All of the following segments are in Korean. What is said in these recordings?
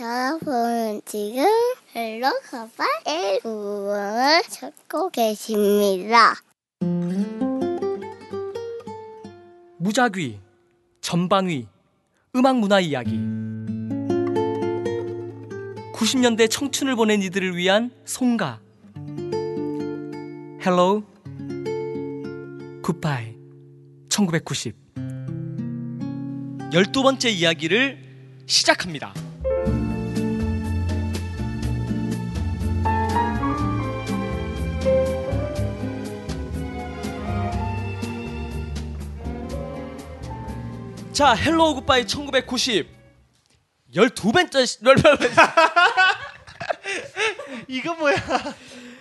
여러분 지금 헬로 가발 1구을 듣고 계십니다. 무작위, 전방위, 음악 문화 이야기. 90년대 청춘을 보낸 이들을 위한 송가. Hello, Goodbye, 1990. 열두 번째 이야기를 시작합니다. 자, 헬로우 굿바이 1990. 12번째 시- 이거 뭐야?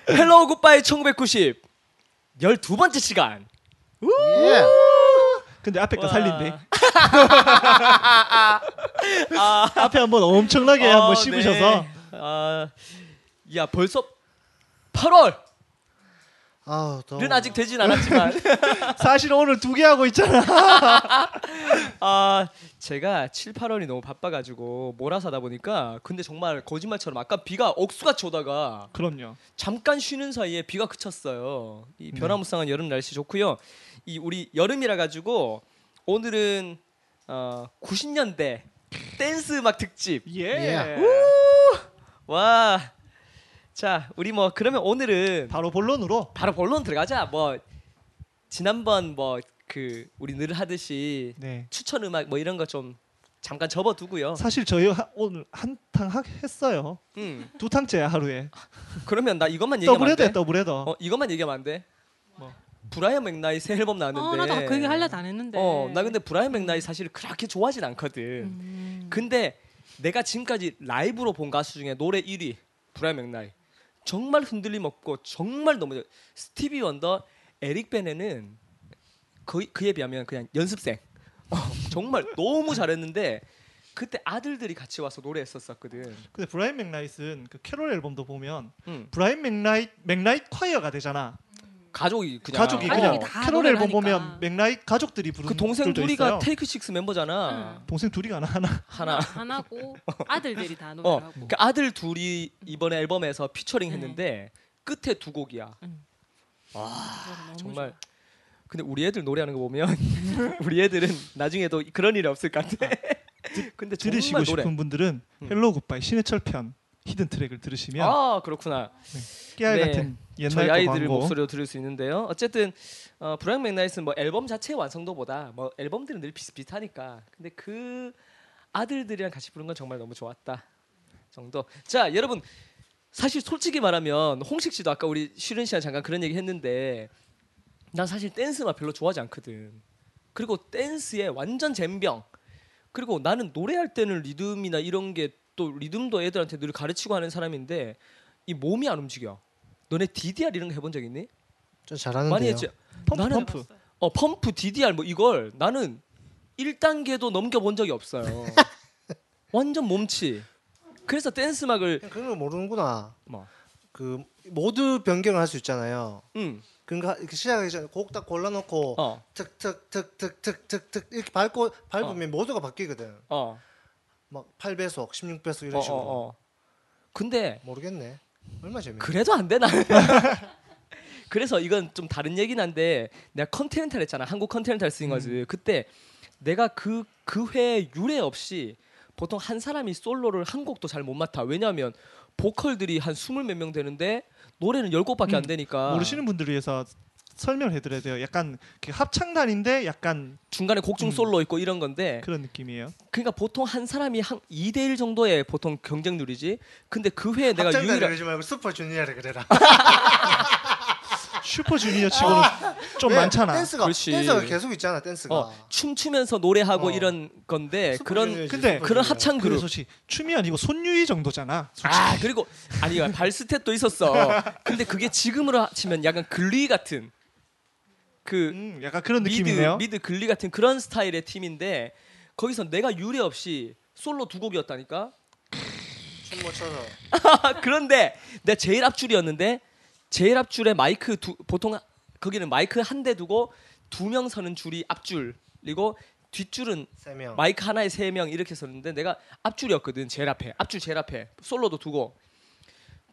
헬로우 굿바이 1990. 12번째 시간. 예. 근데 앞에 거 와. 살린대. 앞에 한번 엄청나게 아, 한번 씹으셔서 네. 아, 야, 벌써 8월은 아우 더워. 아직 되진 않았지만 사실 오늘 두 개 하고 있잖아. 아, 제가 7, 8월이 너무 바빠 가지고 몰아서 하다 보니까 근데 정말 거짓말처럼 아까 비가 억수같이 오다가 그럼요. 잠깐 쉬는 사이에 비가 그쳤어요. 이 네. 변화무쌍한 여름 날씨 좋고요. 이 우리 여름이라 가지고 오늘은 어 90년대 댄스 음악 특집. 예. 예. 와. 자, 우리 뭐 그러면 오늘은 바로 본론으로. 바로 본론 들어가자. 뭐 지난번 뭐 그 우리 늘 하듯이 네. 추천 음악 뭐 이런 거 좀 잠깐 접어두고요. 사실 저희 하, 오늘 한탕 했어요. 음. 두 탕째 하루에. 그러면 나 이것만 얘기하면 안 더블헤더 돼? 더블헤더. 어, 이것만 얘기하면 안 돼? 뭐? 브라이언 맥나잇 새 앨범 나왔는데. 어, 나도 그 얘기 하려고 안 했는데. 어, 나 근데 브라이언 맥나잇 사실 그렇게 좋아하진 않거든. 음. 근데 내가 지금까지 라이브로 본 가수 중에 노래 1위 브라이언 맥나잇. 정말 흔들림 없고 정말 너무 스티비 원더, 에릭 베네는 그, 그에 비하면 그냥 연습생. 어, 정말 너무 잘했는데 그때 아들들이 같이 와서 노래했었었거든. 근데 브라이언 맥나잇은 그 캐롤 앨범도 보면 음. 브라이언 맥나잇 맥나잇 콰이어가 되잖아. 가족이 그냥 가족이 그냥 다 캐롤 노래를 앨범 보면 하니까. 맥나잇 가족들이 부르는 그 동생 곡들도 둘이가 있어요. Take 식스 멤버잖아. 동생 둘이가 하나 하나. 하나. 하나고 아들들이 다 어, 노래하고. 그 아들 둘이 이번에 앨범에서 피처링 했는데 끝에 두 곡이야. 너무 정말. 근데 우리 애들 노래하는 거 보면 우리 애들은 나중에도 그런 일이 없을 것 같아. 근데 들으시고 노래. 싶은 분들은 음. Hello, Goodbye 신해철 편 hidden track을 들으시면 아 그렇구나. 깨알 네. 같은 옛날 저희 거 아이들을 광고. 목소리로 들을 수 있는데요. 어쨌든 어, 브라이언 맥나잇은 뭐 앨범 자체의 완성도보다 뭐 앨범들은 늘 비슷비슷하니까. 근데 그 아들들이랑 같이 부른 건 정말 너무 좋았다. 정도. 자 여러분 사실 솔직히 말하면 홍식 씨도 아까 우리 쉬는 시간 잠깐 그런 얘기 했는데 난 사실 댄스만 별로 좋아하지 않거든. 그리고 댄스에 완전 젬병. 그리고 나는 노래할 때는 리듬이나 이런 게 또 리듬도 애들한테 늘 가르치고 하는 사람인데 이 몸이 안 움직여. 너네 DDR 이런 거 해본 적 있니? 좀 잘하는데요. 많이 했지. 펌프 나는 펌프. 어 펌프 DDR 뭐 이걸 나는 1단계도 넘겨본 적이 없어요. 완전 몸치. 그래서 댄스 음악을 그런 거 모르는구나. 뭐. 그 모드 변경을 할 수 있잖아요. 음. 그러니까 이렇게 시작하기 전에 곡 딱 골라놓고 어. 툭툭툭툭툭툭툭 이렇게 밟고 밟으면 모드가 바뀌거든. 어. 막 8배속, 16배속 이런 어, 식으로. 어, 어. 근데 모르겠네. 얼마 재밌네. 그래도 안 되나? 그래서 이건 좀 다른 얘긴 한데 내가 Continental 했잖아. 한국 Continental Singers. 음. 그때 내가 그 그 회 유례 없이 보통 한 사람이 솔로를 한 곡도 잘 못 맡아. 왜냐하면 보컬들이 한 스물 몇 명 되는데 노래는 열 곡밖에 안 음, 되니까 모르시는 분들을 위해서 설명을 해드려야 돼요. 약간 그 합창단인데 약간 중간에 곡중 음. 솔로 있고 이런 건데 그런 느낌이에요. 그러니까 보통 한 사람이 한 2대 1 정도의 보통 경쟁률이지. 근데 그 회에 내가 유일한 그러지 말고 슈퍼주니어라 그래라. 슈퍼주니어 치고는 좀 왜? 많잖아. 댄스가 그렇지. 댄스가 계속 있잖아. 댄스가. 어, 춤추면서 노래하고 어. 이런 건데 그런 근데. 그런 합창 그룹 솔직히 춤이 아니고 손유희 정도잖아. 솔직히. 아 그리고 아니 발스텝도 있었어. 근데 그게 지금으로 치면 약간 Glee 같은 그 음, 약간 그런 미드 느낌이네요. 미드 Glee 같은 그런 스타일의 팀인데 거기서 내가 유례 없이 솔로 두 곡이었다니까. 춤 못 춰서. 그런데 내 제일 앞줄이었는데 제일 앞줄에 마이크 두, 보통 거기는 마이크 한 대 두고 두 명 서는 줄이 앞줄 그리고 뒷줄은 세 명. 마이크 하나에 세 명 이렇게 섰는데 내가 앞줄이었거든 제일 앞에 앞줄 제일 앞에 솔로도 두고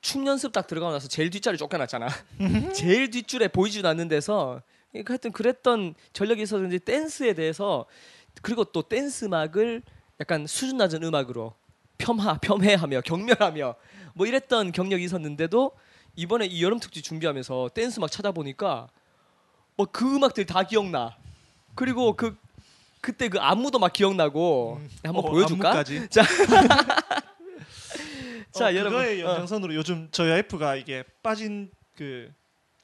춤 연습 딱 들어가고 나서 제일 뒷자리 쫓겨났잖아 제일 뒷줄에 보이지도 않는 데서 그러니까 하여튼 그랬던 전력이 있었는지 댄스에 대해서 그리고 또 댄스 음악을 약간 수준 낮은 음악으로 폄하 폄훼하며 경멸하며 뭐 이랬던 경력이 있었는데도 이번에 이 여름 특집 준비하면서 댄스 음악 찾아보니까 뭐 그 음악들이 다 기억나 그리고 그 그때 그 안무도 막 기억나고 한번 어, 보여줄까? 안무까지. 자, 자, 자, 어, 여러분. 그거의 어. 연장선으로 요즘 저희 와이프가 이게 빠진 그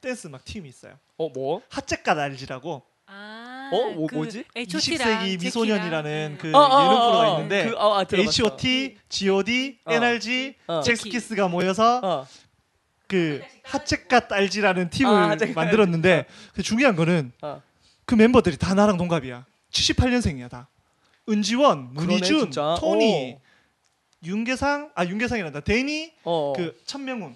댄스 막 팀이 있어요. 어 뭐? 핫제가 날지라고 아, 어, 뭐- 그 뭐지? H.O.T.랑 20세기 미소년이라는 그 어, 어, 예능 어, 프로가 어. 있는데 그, 어, 아. H.O.T, G.O.D, 어. NRG, 어. 잭스키스가 모여서 어. 그 핫제가 딸지라는 팀을 아, 만들었는데 그 중요한 거는 어. 그 멤버들이 다 나랑 동갑이야. 78년생이야 다. 은지원, 문희준. 토니, 윤계상, 아 윤계상이란다. 데니, 어. 그 천명훈.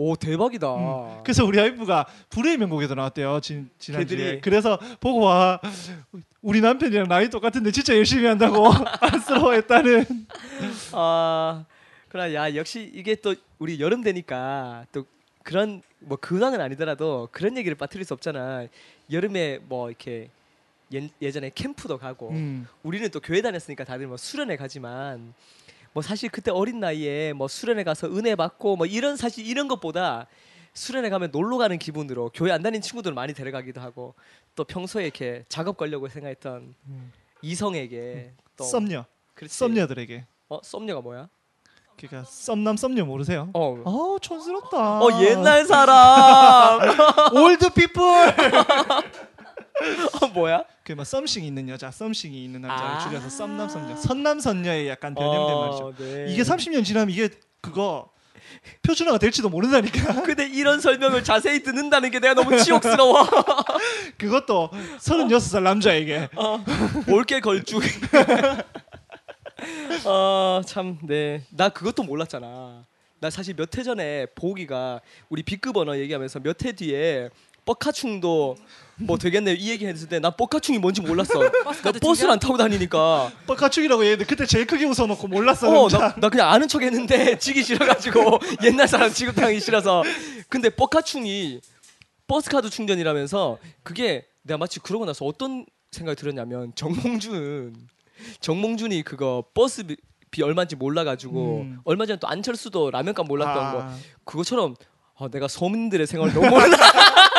오 대박이다. 음. 그래서 우리 와이프가 불의 명곡에도 나왔대요. 진, 지난주에. 그래서 보고 와 우리 남편이랑 나이 똑같은데 진짜 열심히 한다고 안쓰러워했다는. 아, 그러나 야 역시 이게 또 우리 여름 되니까 또 그런 뭐 근황은 아니더라도 그런 얘기를 빠뜨릴 수 없잖아. 여름에 뭐 이렇게 예, 예전에 캠프도 가고 음. 우리는 또 교회 다녔으니까 다들 뭐 수련회 가지만 뭐 사실 그때 어린 나이에 뭐 수련회 가서 은혜 받고 뭐 이런 사실 이런 것보다 수련회 가면 놀러 가는 기분으로 교회 안 다니는 친구들 많이 데려가기도 하고 또 평소에 이렇게 작업 걸려고 생각했던 음. 이성에게 또 썸녀, 그렇지. 썸녀들에게. 어 썸녀가 뭐야? 그러니까 썸남 썸녀 모르세요? 어. 어 촌스럽다. 어 옛날 사람 Old people. 어, 뭐야? 그막 something이 있는 여자, something이 있는 남자를 아. 줄여서 썸남 썸녀, 선남 선녀의 약간 변형된 어, 말이죠. 네. 이게 30년 지나면 이게 그거 표준어가 될지도 모른다니까. 근데 이런 설명을 자세히 듣는다는 게 내가 너무 치욕스러워. 그것도 36살 남자에게. 올게 걸쭉. 어 참 네. 나 그것도 몰랐잖아. 나 사실 몇 해 전에 보기가 우리 B급 언어 얘기하면서 몇 해 뒤에 뻑카충도 뭐 되겠네 이 얘기 했을 때 나 뻑카충이 뭔지 몰랐어. 나 버스를 안 타고 다니니까 뻑가축이라고 얘는데 그때 제일 크게 웃어놓고 몰랐어. 어. 나, 나 그냥 아는 척 했는데 지기 싫어가지고 옛날 사람 취급당하기 싫어서 근데 뻑카충이 버스카드 충전이라면서 그게 내가 마치 그러고 나서 어떤 생각이 들었냐면 정몽준 정몽준이 그거 버스비 비 얼마인지 몰라가지고 음. 얼마 전에 또 안철수도 라면값 몰랐던 거 아, 그것처럼 어, 내가 서민들의 생활을 너무 몰라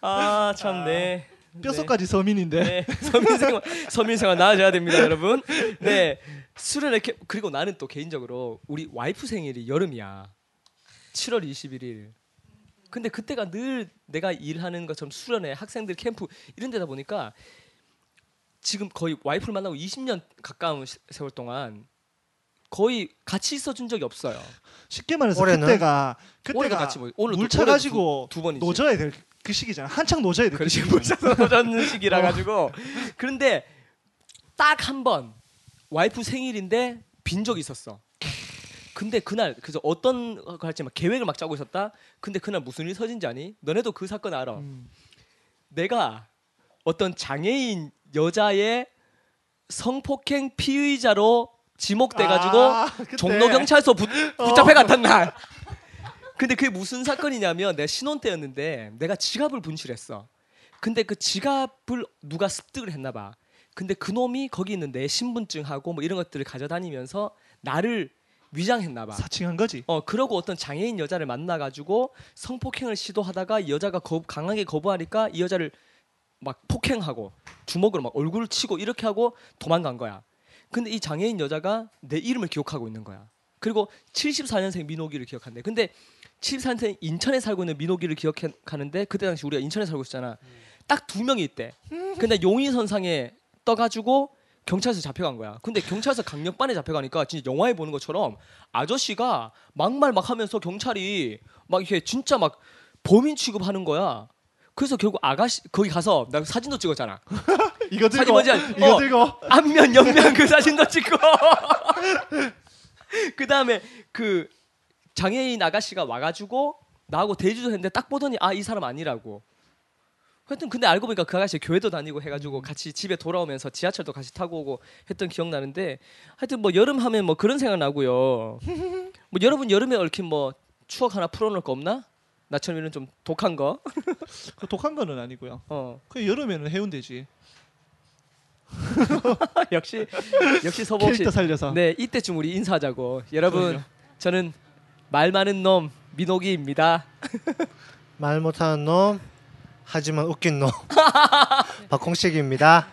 아 참네 뼛속까지 서민인데. 네, 서민생활 서민생활 나아져야 됩니다, 여러분. 네, 수련회 캠 그리고 나는 또 개인적으로 우리 와이프 생일이 여름이야. 7월 21일. 근데 그때가 늘 내가 일하는 것처럼 수련회, 학생들 캠프 이런 데다 보니까 지금 거의 와이프를 만나고 20년 가까운 시- 세월 동안 거의 같이 있어준 적이 없어요. 쉽게 말해서 올해는? 그때가 그때가 같이 뭐 오늘 물 차 가지고 두 번이지. 노져야 될 그 시기잖아. 한창 노져야 될그 그렇지 시기잖아. 물자서 젖는 시기라 가지고 그런데 딱 한 번 와이프 생일인데 빈 적이 있었어. 근데 그날 그래서 어떤 거 할지 막 계획을 막 짜고 있었다. 근데 그날 무슨 일이 터진지 아니? 너네도 그 사건 알아. 음. 내가 어떤 장애인 여자의 성폭행 피의자로 지목돼 가지고 아. 종로 경찰서 붙, 어. 붙잡혀 갔단 날. 근데 그게 무슨 사건이냐면 내가 신혼 때였는데 내가 지갑을 분실했어. 근데 그 지갑을 누가 습득을 했나 봐. 근데 그 놈이 거기 있는 내 신분증하고 뭐 이런 것들을 가져다니면서 나를 위장했나 봐. 사칭한 거지. 어 그러고 어떤 장애인 여자를 만나 가지고 성폭행을 시도하다가 이 여자가 거, 강하게 거부하니까 이 여자를 막 폭행하고 주먹으로 막 얼굴을 치고 이렇게 하고 도망간 거야. 근데 이 장애인 여자가 내 이름을 기억하고 있는 거야. 그리고 74년생 민호기를 기억한대. 근데 74년생 인천에 살고 있는 민호기를 기억하는데 그때 당시 우리가 인천에 살고 있었잖아. 딱두 명이 있대. 근데 용의선상에 떠가지고 경찰서 잡혀간 거야. 근데 경찰서 강력반에 잡혀가니까 진짜 영화에 보는 것처럼 아저씨가 막말 막 하면서 경찰이 막 이렇게 진짜 막 범인 취급하는 거야. 그래서 결국 아가씨 거기 가서 나 사진도 찍었잖아. 이거 사진 들고 뭔지 알- 이거 어. 들고 앞면 옆면 그 사진도 찍고 그 다음에 그 장애인 아가씨가 와가지고 나하고 대주도 했는데 딱 보더니 아 이 사람 아니라고 하여튼 근데 알고 보니까 그 아가씨 교회도 다니고 해가지고 같이 집에 돌아오면서 지하철도 같이 타고 오고 했던 기억 나는데 하여튼 뭐 여름 하면 뭐 그런 생각 나고요. 뭐 여러분 여름에 얽힌 뭐 추억 하나 풀어놓을 거 없나? 나처럼 이런 좀 독한 거. 그 독한 거는 아니고요. 어 그 여름에는 해운대지. 역시 역시 서복 씨. 캐릭터 살려서. 네 이때쯤 우리 인사하자고. 여러분 그럼요. 저는 말 많은 놈 민옥이입니다. 말 못하는 놈 하지만 웃긴 놈 박홍식입니다.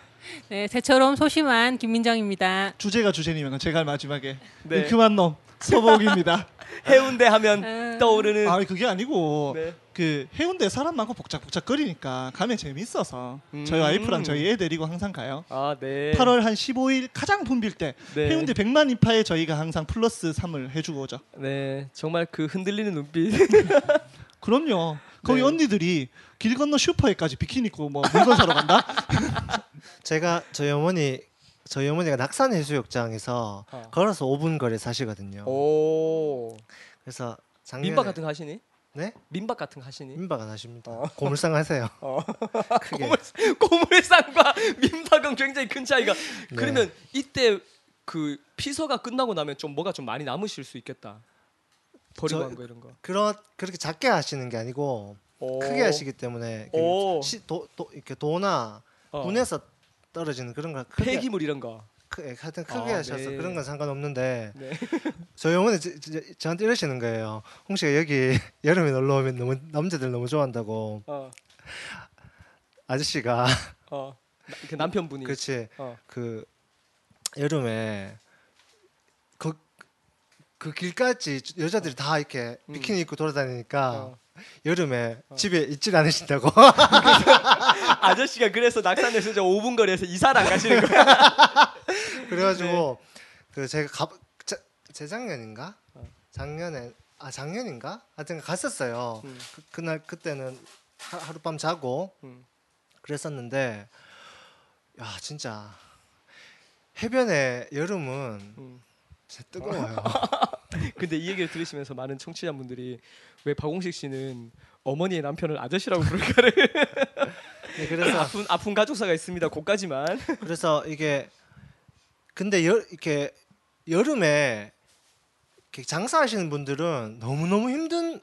네, 새처럼 소심한 김민정입니다. 주제가 주제니면 제가 마지막에 네. 그만 놈 서복입니다. 해운대 하면 음. 떠오르는. 아 그게 아니고 네. 그 해운대 사람 많고 복작복작 거리니까 가면 재밌어서 음. 저희 와이프랑 저희 애 데리고 항상 가요. 아 네. 8월 한 15일 가장 붐빌 때 네. 해운대 100만 인파에 저희가 항상 플러스 3을 해주고 오죠. 네 정말 그 흔들리는 눈빛. 그럼요. 거기 네. 언니들이 길 건너 슈퍼에까지 비키니 입고 뭐 물건 사러 간다. 제가 저희 어머니 저희 어머니가 낙산 해수욕장에서 어. 걸어서 5분 거리에 사시거든요. 오. 그래서 작년에 민박 같은 거 하시니? 네 민박 같은 거 하시니? 민박 안 하십니다. 어. 고물상 하세요. 어. 고물, 고물 상과 민박은 굉장히 큰 차이가. 네. 그러면 이때 그 피서가 끝나고 나면 좀 뭐가 좀 많이 남으실 수 있겠다. 버리고 저- 한거 이런 거. 그렇 그렇게 작게 하시는 게 아니고 오. 크게 하시기 때문에 그 오. 시, 도, 도, 이렇게 도나 어. 분에서 떨어지는 그런 거 폐기물 이런 거. 크, 예, 하여튼 크게 아, 하셔서 네. 그런 건 상관없는데 네. 저희 어머니 저, 저, 저한테 이러시는 거예요. 홍 씨가 여기 여름에 놀러 오면 너무 남자들 너무 좋아한다고 어. 아저씨가 어. 나- 그 남편분이. 그렇지 어. 그 여름에 그, 그 길까지 여자들이 다 이렇게 음. 비키니 입고 돌아다니니까 어. 여름에 집에 있질 않으신다고 아저씨가 그래서 낙산에서 저 5분 거리에서 이사를 안 가시는 거야. 그래가지고 그 제가 가, 자, 재작년인가 어. 작년에 아 작년인가 하여튼 갔었어요 음. 그, 그날 그때는 하, 하룻밤 자고 음. 그랬었는데 야 진짜 해변의 여름은 음. 진짜 뜨거워요 근데 이 얘기를 들으시면서 많은 청취자분들이 왜 박홍식 씨는 어머니의 남편을 아저씨라고 부를까를 네, 그래서 아픈 아픈 가족사가 있습니다. 고까지만. 그래서 이게 근데 여, 이렇게 여름에 이렇게 장사하시는 분들은 너무 너무 힘든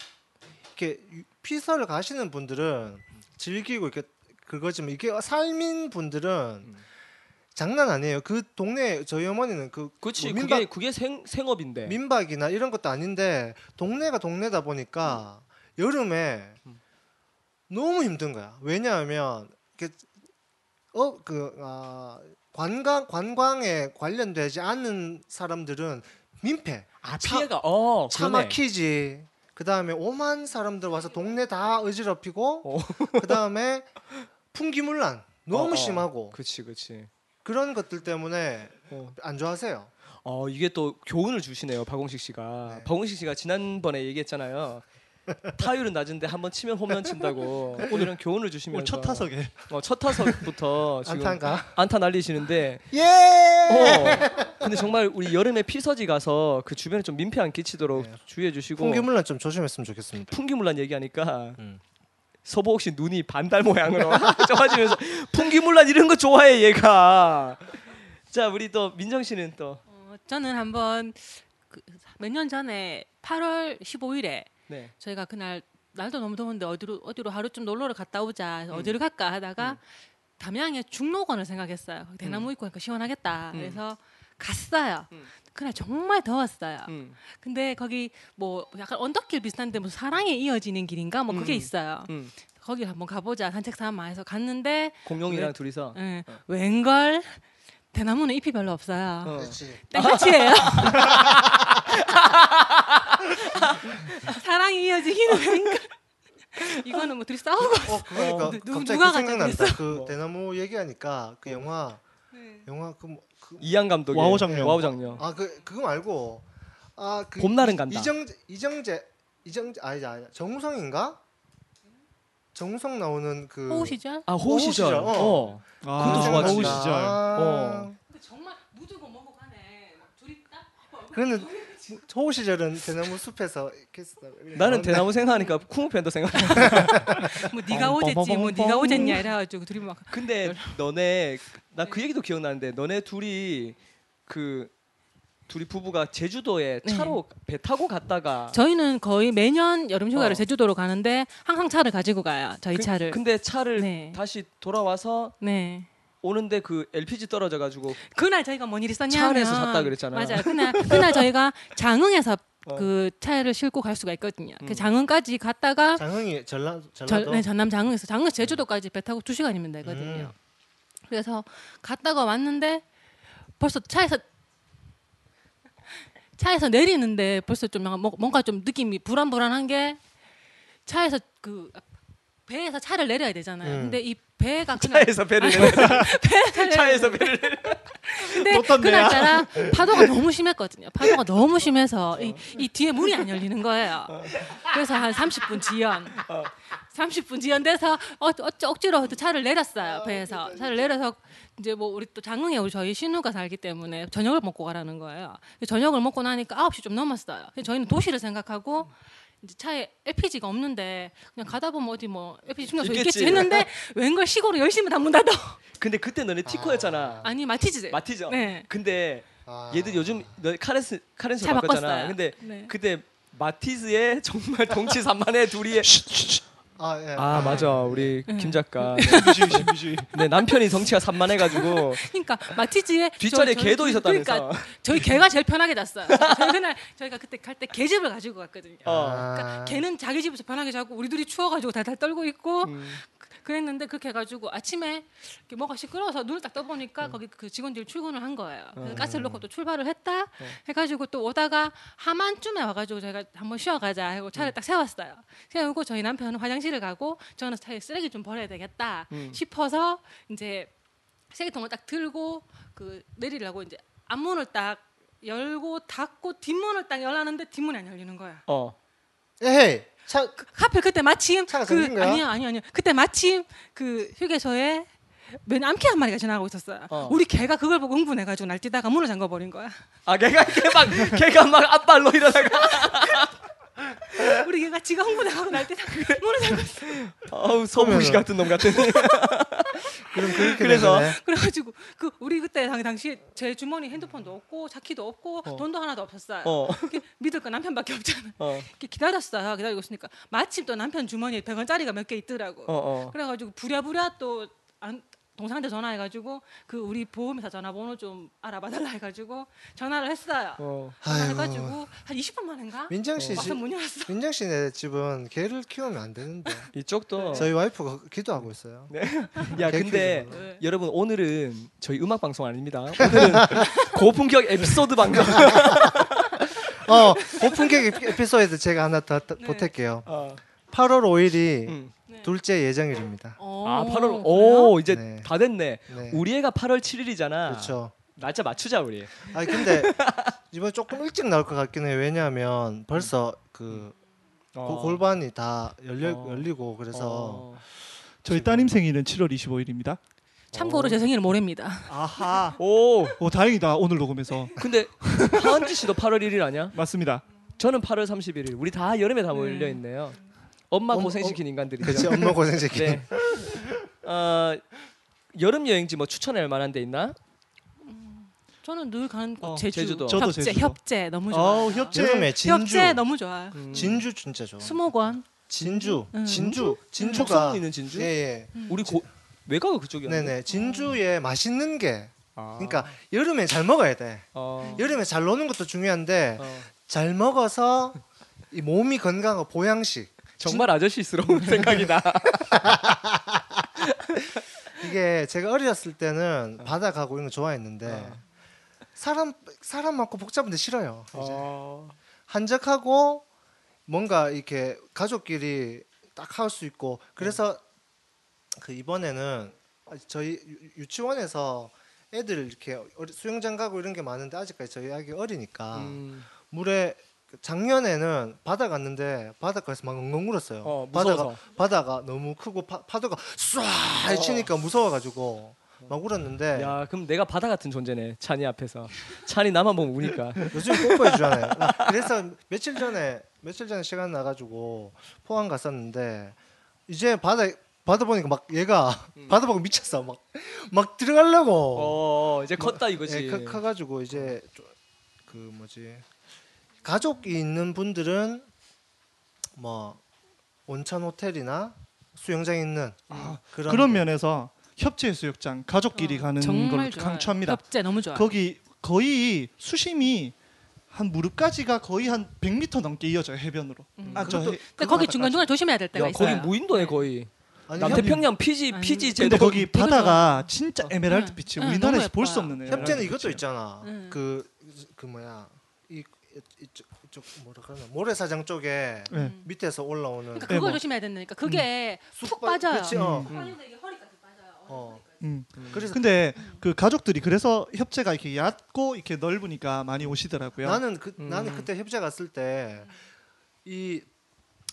이렇게 유- 피서를 가시는 분들은 즐기고 이렇게 그거지만 이게 삶인 분들은 장난 아니에요. 그 동네 저희 어머니는 그 그렇지. 뭐 그게 민박 그게 생 생업인데. 민박이나 이런 것도 아닌데 동네가 동네다 보니까 여름에 음. 너무 힘든 거야. 왜냐하면 어그 아, 관광 관광에 관련되지 않는 사람들은 민폐 아 차- 피해가 어 차 그러네. 막히지. 그 다음에 오만 사람들 와서 동네 다 어지럽히고 어. 그 다음에 풍기물난 너무 어, 어. 심하고 그렇지 그렇지. 그런 것들 때문에 어. 안 좋아하세요. 어 이게 또 교훈을 주시네요 박홍식 씨가. 네. 박홍식 씨가 지난번에 얘기했잖아요. 타율은 낮은데 한번 치면 홈런 친다고 오늘은 교훈을 주시면서 오늘 첫 타석에 어, 첫 타석부터 지금 안타인가? 안타 날리시는데 예. 어. 근데 정말 우리 여름에 피서지 가서 그 주변에 좀 민폐 안 끼치도록 네. 주의해 주시고 풍기물난 좀 조심했으면 좋겠습니다. 풍기물란 얘기하니까 음. 서보 혹시 눈이 반달 모양으로 쪄가지면서 풍기물란 이런 거 좋아해 얘가. 자 우리 또 민정 씨는 또 어, 저는 한번 그 몇년 전에 8월 15일에 네. 저희가 그날 날도 너무 더운데 어디로 어디로 하루 좀 놀러를 갔다 오자 음. 어디를 갈까 하다가 담양의 중록원을 생각했어요. 대나무 있고 하니까 시원하겠다. 음. 그래서 갔어요. 음. 그날 정말 더웠어요. 음. 근데 거기 뭐 약간 언덕길 비슷한데 뭐 사랑에 이어지는 길인가 뭐 그게 음. 있어요. 음. 거기 한번 가보자 산책 삼아 해서 갔는데 공룡이랑 왜? 둘이서 예, 웬걸 대나무는 잎이 별로 없어요. 어. 그렇지. 땡볕이에요. 사랑이 이어지기는 웬걸. 이거는 뭐 둘이 싸우고. 어 그러니까 어. 누- 갑자기 누가 그 생각난다. 그 뭐. 대나무 얘기하니까 그 영화 네. 영화 그, 뭐- 그 이양 감독의 와우 장면. 와우 장면. 아그 그거 말고 아그 봄날은 간다. 이정재 이정재 이정재 아니 아니 정우성인가? 정우성 나오는 그 호우 시절? 아 호우 시절. 시절, 어. 아, 그것도 좋았지. 호우 시절. 아, 어. 근데 정말 묻고 먹고 가네. 둘이 딱. 그는 초 시절은 대나무 숲에서. 나는 대나무 생각하니까 쿵우팬더 생각. 뭐 네가 오졌지 뭐 네가 오졌냐 이래가지고 둘이 막 근데 너네 나 그 얘기도 기억나는데 너네 둘이 그 둘이 부부가 제주도에 네. 차로 배 타고 갔다가 저희는 거의 매년 여름 휴가를 어. 제주도로 가는데 항상 차를 가지고 가요. 저희 그, 차를. 근데 차를 네. 다시 돌아와서 네. 오는데 그 LPG 떨어져 가지고 그날 저희가 뭔 일이 차 있었냐면 안에서 잤다 그랬잖아요. 맞아요. 그날 그날 저희가 장흥에서 어. 그 차를 싣고 갈 수가 있거든요. 음. 그 장흥까지 갔다가 장흥이 전라 전, 전라도 네, 전남 장흥에서 장흥 제주도까지 배 타고 두 시간이면 되거든요. 음. 그래서 갔다가 왔는데 벌써 차에서 차에서 내리는데 벌써 좀 뭔가 좀 느낌이 불안불안한 게 차에서 그 배에서 차를 내려야 되잖아요. 음. 근데 이 배가 그날 차에서 배를 배에서 차에서 배를 근데 놓쳤네요. 그날 따라 파도가 너무 심했거든요. 파도가 너무 심해서 이, 이 뒤에 문이 안 열리는 거예요. 그래서 한 30분 지연. 30분 지연돼서 어, 어, 억지로 또 차를 내렸어요. 배에서 차를 내려서 이제 뭐 우리 또 장흥에 우리 저희 신우가 살기 때문에 저녁을 먹고 가라는 거예요. 저녁을 먹고 나니까 9시 좀 넘었어요. 저희는 도시를 생각하고 이제 차에 LPG가 없는데 그냥 가다 보면 어디 뭐 LPG 충전소 있겠지. 있겠지 했는데 웬걸 시골을 열심히 문 닫아. 근데 그때 너네 티코였잖아. 아니 마티즈. 마티죠. 네. 근데 아. 얘들 요즘 너 카렌스 카렌스 차 바꿨잖아. 바꿨어요. 근데 네. 그때 마티즈의 정말 동치산만의 둘이 아, 예. 아 맞아 우리 네. 김 작가 신비주의 신비주의. 네 남편이 덩치가 산만해가지고 그러니까 마티즈에 뒷자리에 저- 저- 개도 있었다면서 그러니까 저희 개가 제일 편하게 잤어요. 저희 그날 저희가 그때 갈 때 개집을 가지고 갔거든요. 어. 그러니까 걔는 자기 집에서 편하게 자고 우리 둘이 추워가지고 달달 떨고 있고 음. 그랬는데 그렇게 해가지고 아침에 이렇게 뭐가 시끄러워서 눈을 딱 떠보니까 거기 그 직원들이 출근을 한 거예요. 그래서 어. 가스를 넣고 또 출발을 했다 해가지고 또 오다가 하만쯤에 와가지고 저희가 한번 쉬어가자 하고 차를 딱 세웠어요. 세우고 저희 남편은 화장실을 가고 저는 차에 쓰레기 좀 버려야 되겠다 음. 싶어서 이제 쓰레기통을 딱 들고 그 내리려고 이제 앞문을 딱 열고 닫고 뒷문을 딱 열라는데 뒷문이 안 열리는 거야. 어. 에헤이. 차 하필 그때 마침 차가 그 거야? 아니요 아니요 아니요 그때 마침 그 휴게소에 맨 암캐 한 마리가 지나가고 있었어요. 어. 우리 개가 그걸 보고 흥분해가지고 날뛰다가 문을 잠궈 버린 거야. 아 걔가 걔막 걔가 막 앞발로 일어나가 우리 개가 지가 흥분해가고 날뛰다가 문을 잠궜어. 소무시 그러면은- 같은 놈 같은 그럼 그렇게 그래서? 되네. 그래가지고 그 우리 그때 당- 당시 제 주머니 핸드폰도 없고 자키도 없고 어. 돈도 하나도 없었어요. 어. 믿을 거 남편밖에 없잖아. 어. 이렇게 기다렸어요. 기다리고 있으니까 마침 또 남편 주머니에 100원짜리가 몇 개 있더라고. 어, 어. 그래가지고 부랴부랴 또 안, 동생한테 전화해가지고 그 우리 보험회사 전화번호 좀 알아봐달라 해가지고 전화를 했어요. 어. 전화해가지고 한 20분 만인가 민정 씨 집, 문 열었어. 민정 씨네 집은 개를 키우면 안 되는데. 이쪽도 저희 와이프가 기도하고 있어요. 야개 근데 네. 여러분 오늘은 저희 음악 방송 아닙니다. 오늘은 고품격 에피소드 방송. 어, 오픈객 에피소드 제가 하나 더 더 네. 보탤게요. 어. 8월 5일이 음. 네. 둘째 예정일입니다. 어, 아 8월 그래요? 오 이제 네. 다 됐네. 네. 우리 애가 8월 7일이잖아. 그렇죠. 날짜 맞추자 우리. 아니 근데 이번 조금 일찍 나올 것 같긴 해요. 왜냐하면 벌써 그 어. 고- 골반이 다 열려 어. 열리고 그래서 어. 저희 따님 생일은 7월 25일입니다. 참고로 제 생일은 모레입니다. 아하. 오 오 다행이다 오늘 녹음해서 근데 하은지 씨도 8월 1일 아니야? 맞습니다. 저는 8월 31일. 우리 다 여름에 다 몰려 있네요. 엄마 엄- 고생시킨 인간들이죠. 그치 엄마 고생시키. 네. 어, 여름 여행지 뭐 추천할 만한 데 있나? 저는 늘 가는 곳 어, 제주. 제주도. 저도 협재, 제주도. 협재 너무 좋아요. 어우 협재. 여름에 진주 협재 너무 좋아요. 음. 진주 진짜 좋아. 수목원. 진주 음. 진주 진주가 촉성에 있는 진주? 예 예. 우리 고, 외가가 그쪽이었네. 네네 진주에 맛있는 게 아. 그러니까 여름에 잘 먹어야 돼. 어. 여름에 잘 노는 것도 중요한데 어. 잘 먹어서 이 몸이 건강하고 보양식 정말 아저씨스러운 생각이 나. 이게 제가 어렸을 때는 바다 가고 이런 거 좋아했는데 어. 사람 사람 많고 복잡한데 싫어요. 어. 한적하고 뭔가 이렇게 가족끼리 딱 할 수 있고 그래서 그 이번에는 저희 유- 유치원에서 애들 이렇게 수영장 가고 이런 게 많은데 아직까지 저희 아기 어리니까 음. 물에 작년에는 바다 갔는데 바닷가에서 막 엉엉 울었어요. 어, 바다가. 바다가 너무 크고 파, 파도가 쏴 치니까 무서워가지고 막 울었는데 야 그럼 내가 바다 같은 존재네 찬이 앞에서. 찬이 나만 보면 우니까. 요즘 뽀뽀해 주잖아요. 그래서 며칠 전에 며칠 전에 시간 나가지고 포항 갔었는데 이제 바다 바다 보니까 막 얘가 바다 보고 미쳤어. 막 막 들어가려고. 어 이제 컸다 이거지. 예, 커, 커가지고 이제 좀그 뭐지 가족이 있는 분들은 뭐 온천 호텔이나 수영장 있는 그런 그런 면에서 협재 해수욕장 가족끼리 가는 어, 정말 걸 좋아요. 강추합니다. 협재 너무 좋아. 거기 거의 수심이 한 무릎까지가 거의 한 100m 넘게 이어져요 해변으로. 음. 아, 저 해- 근데 거기 중간 중간 조심해야 될 때가 야 있어요. 거기 무인도네 거의 아니, 남태평양 피지 아니, 피지 근데 제도 거기 바다가 진짜 에메랄드 응, 빛이 응, 우리나라에서 너무 볼수 예뻐요. 없는 협, 협재는 에메랄드 이것도. 있잖아. 음. 그그 뭐야 이 이쪽, 이쪽 뭐라 그러나 모래사장 쪽에 네. 음. 밑에서 올라오는 그러니까 네, 그걸 뭐. 조심해야 된다니까. 그게 툭쑥 빠- 빠져요. 그렇지, 어. 음. 어. 음. 그래서 근데 그 가족들이 그래서 협재가 이렇게 얕고 이렇게 넓으니까 많이 오시더라고요. 나는 그 음. 나는 그때 협재 갔을 때 이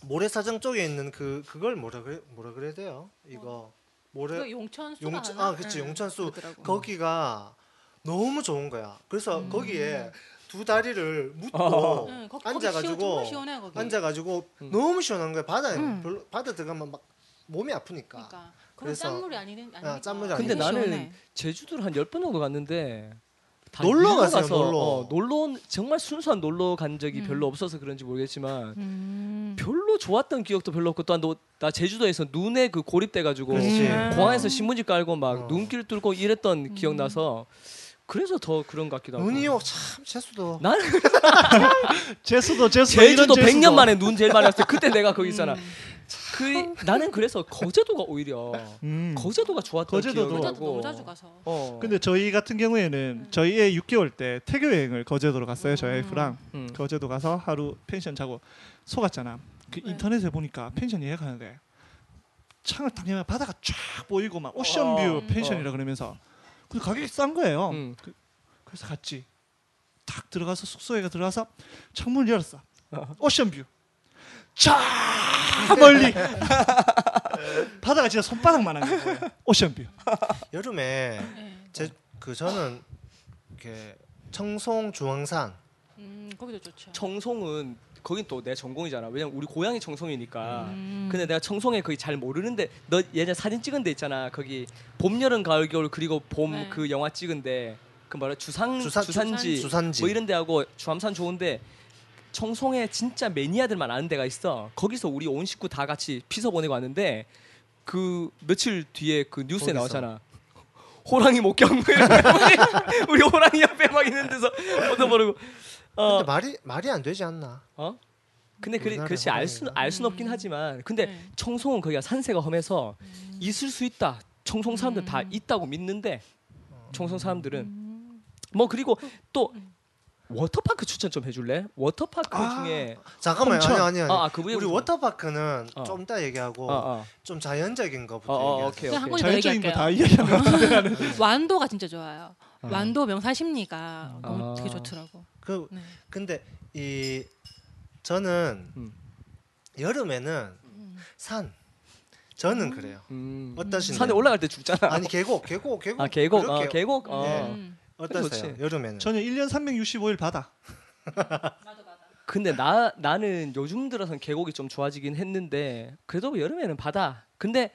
모래사장 쪽에 있는 그 그걸 뭐라 그래 뭐라 그래야 돼요? 이거 모래 그 용천 수 용천 아 그치 용천수 그러더라고. 거기가 너무 좋은 거야. 그래서 음. 거기에 두 다리를 묶고 어. 응, 거기, 앉아가지고 거기 시원, 정말 시원해 거기. 앉아가지고 음. 너무 시원한 거야. 바다에 음. 별로 바다 들어가면 막 몸이 아프니까. 그러니까. 그래서- 짠물이 아니는 아니니까. 짠물이 근데 아니고 나는 시원해. 제주도를 한열번 정도 갔는데 다 놀러 일로 갔어요, 가서, 놀러. 어, 놀러 정말 순수한 놀러 간 적이 음. 별로 없어서 그런지 모르겠지만 음. 별로 좋았던 기억도 별로 없고 또한 너, 나 제주도에서 눈에 그 고립돼 가지고 그렇지. 음. 공항에서 신문지 깔고 막 어. 눈길 뚫고 이랬던 음. 기억 나서 그래서 더 그런 것 같기도 하고. 눈이요 참 재수도 나는 제수도 제수도 제주도 이런 제수도. 100년 만에 눈 제일 많이 왔을 때 그때 내가 거기 있잖아. 음. 그 나는 그래서 거제도가 오히려 음. 거제도가 좋았던 거제도도. 기억이 거제도 나고. 너무 자주 가서. 어. 근데 저희 같은 경우에는 저희 애 6개월 때 태교 여행을 거제도로 갔어요. 저희 와이프랑 음. 거제도 가서 하루 펜션 자고 속았잖아. 그 네. 인터넷에 보니까 펜션 예약하는데 창을 딱 열면 바다가 쫙 보이고 막 오션뷰 어. 펜션이라 그러면서 근데 가격이 싼 거예요. 음. 그, 그래서 갔지. 딱 들어가서 숙소에 들어가서 창문을 열었어. 어. 오션뷰. 저 멀리 바다가 진짜 손바닥만한 거예요. 오션뷰. 여름에 네. 제그 저는 이렇게 청송 중앙산 음, 거기도 좋죠. 청송은 거긴 또 내 전공이잖아. 왜냐면 우리 고향이 청송이니까. 음. 근데 내가 청송에 거의 잘 모르는데 너 예전에 사진 찍은 데 있잖아. 거기 봄, 여름, 가을, 겨울 그리고 봄 네. 그 영화 찍은 데 그 뭐라 주상 주산- 주산지 수산지 뭐 이런 데 하고 주암산 좋은데 청송에 진짜 매니아들만 아는 데가 있어. 거기서 우리 온 식구 다 같이 피서 보내고 왔는데 그 며칠 뒤에 그 뉴스에 거기서. 나왔잖아. 호랑이 목격 우리 호랑이 옆에 막 있는 데서 얻어버리고. 어, 근데 말이 말이 안 되지 않나? 어? 근데 그, 그렇지 알수 호랑이가. 알 수는 없긴 하지만 근데 네. 청송은 거기가 산세가 험해서 있을 수 있다. 청송 사람들 다 음. 있다고 믿는데 청송 사람들은 음. 뭐 그리고 또 워터파크 추천 좀 해줄래? 워터파크 아. 중에 잠깐만. 아니 아니 아니. 아, 그 위에 우리 워터파크는 어. 좀 이따 얘기하고 어, 어. 좀 자연적인 거부터 어, 어. 오케이, 오케이. 자연적인 거 다. 이야기하면 완도가 진짜 좋아요. 어. 완도 명사 심리가 너무 아. 되게 좋더라고. 그 네. 근데 이 저는 음. 여름에는 음. 산 저는 그래요. 음. 어떠신가요? 산에 올라갈 때 죽잖아. 아니 계곡 계곡 계곡 아 계곡, 그렇게 어, 계곡. 어. 네. 음. 어떠세요? 여름에는 저는 1년 365일 바다. 근데 나 나는 요즘 들어선 계곡이 좀 좋아지긴 했는데 그래도 여름에는 바다. 근데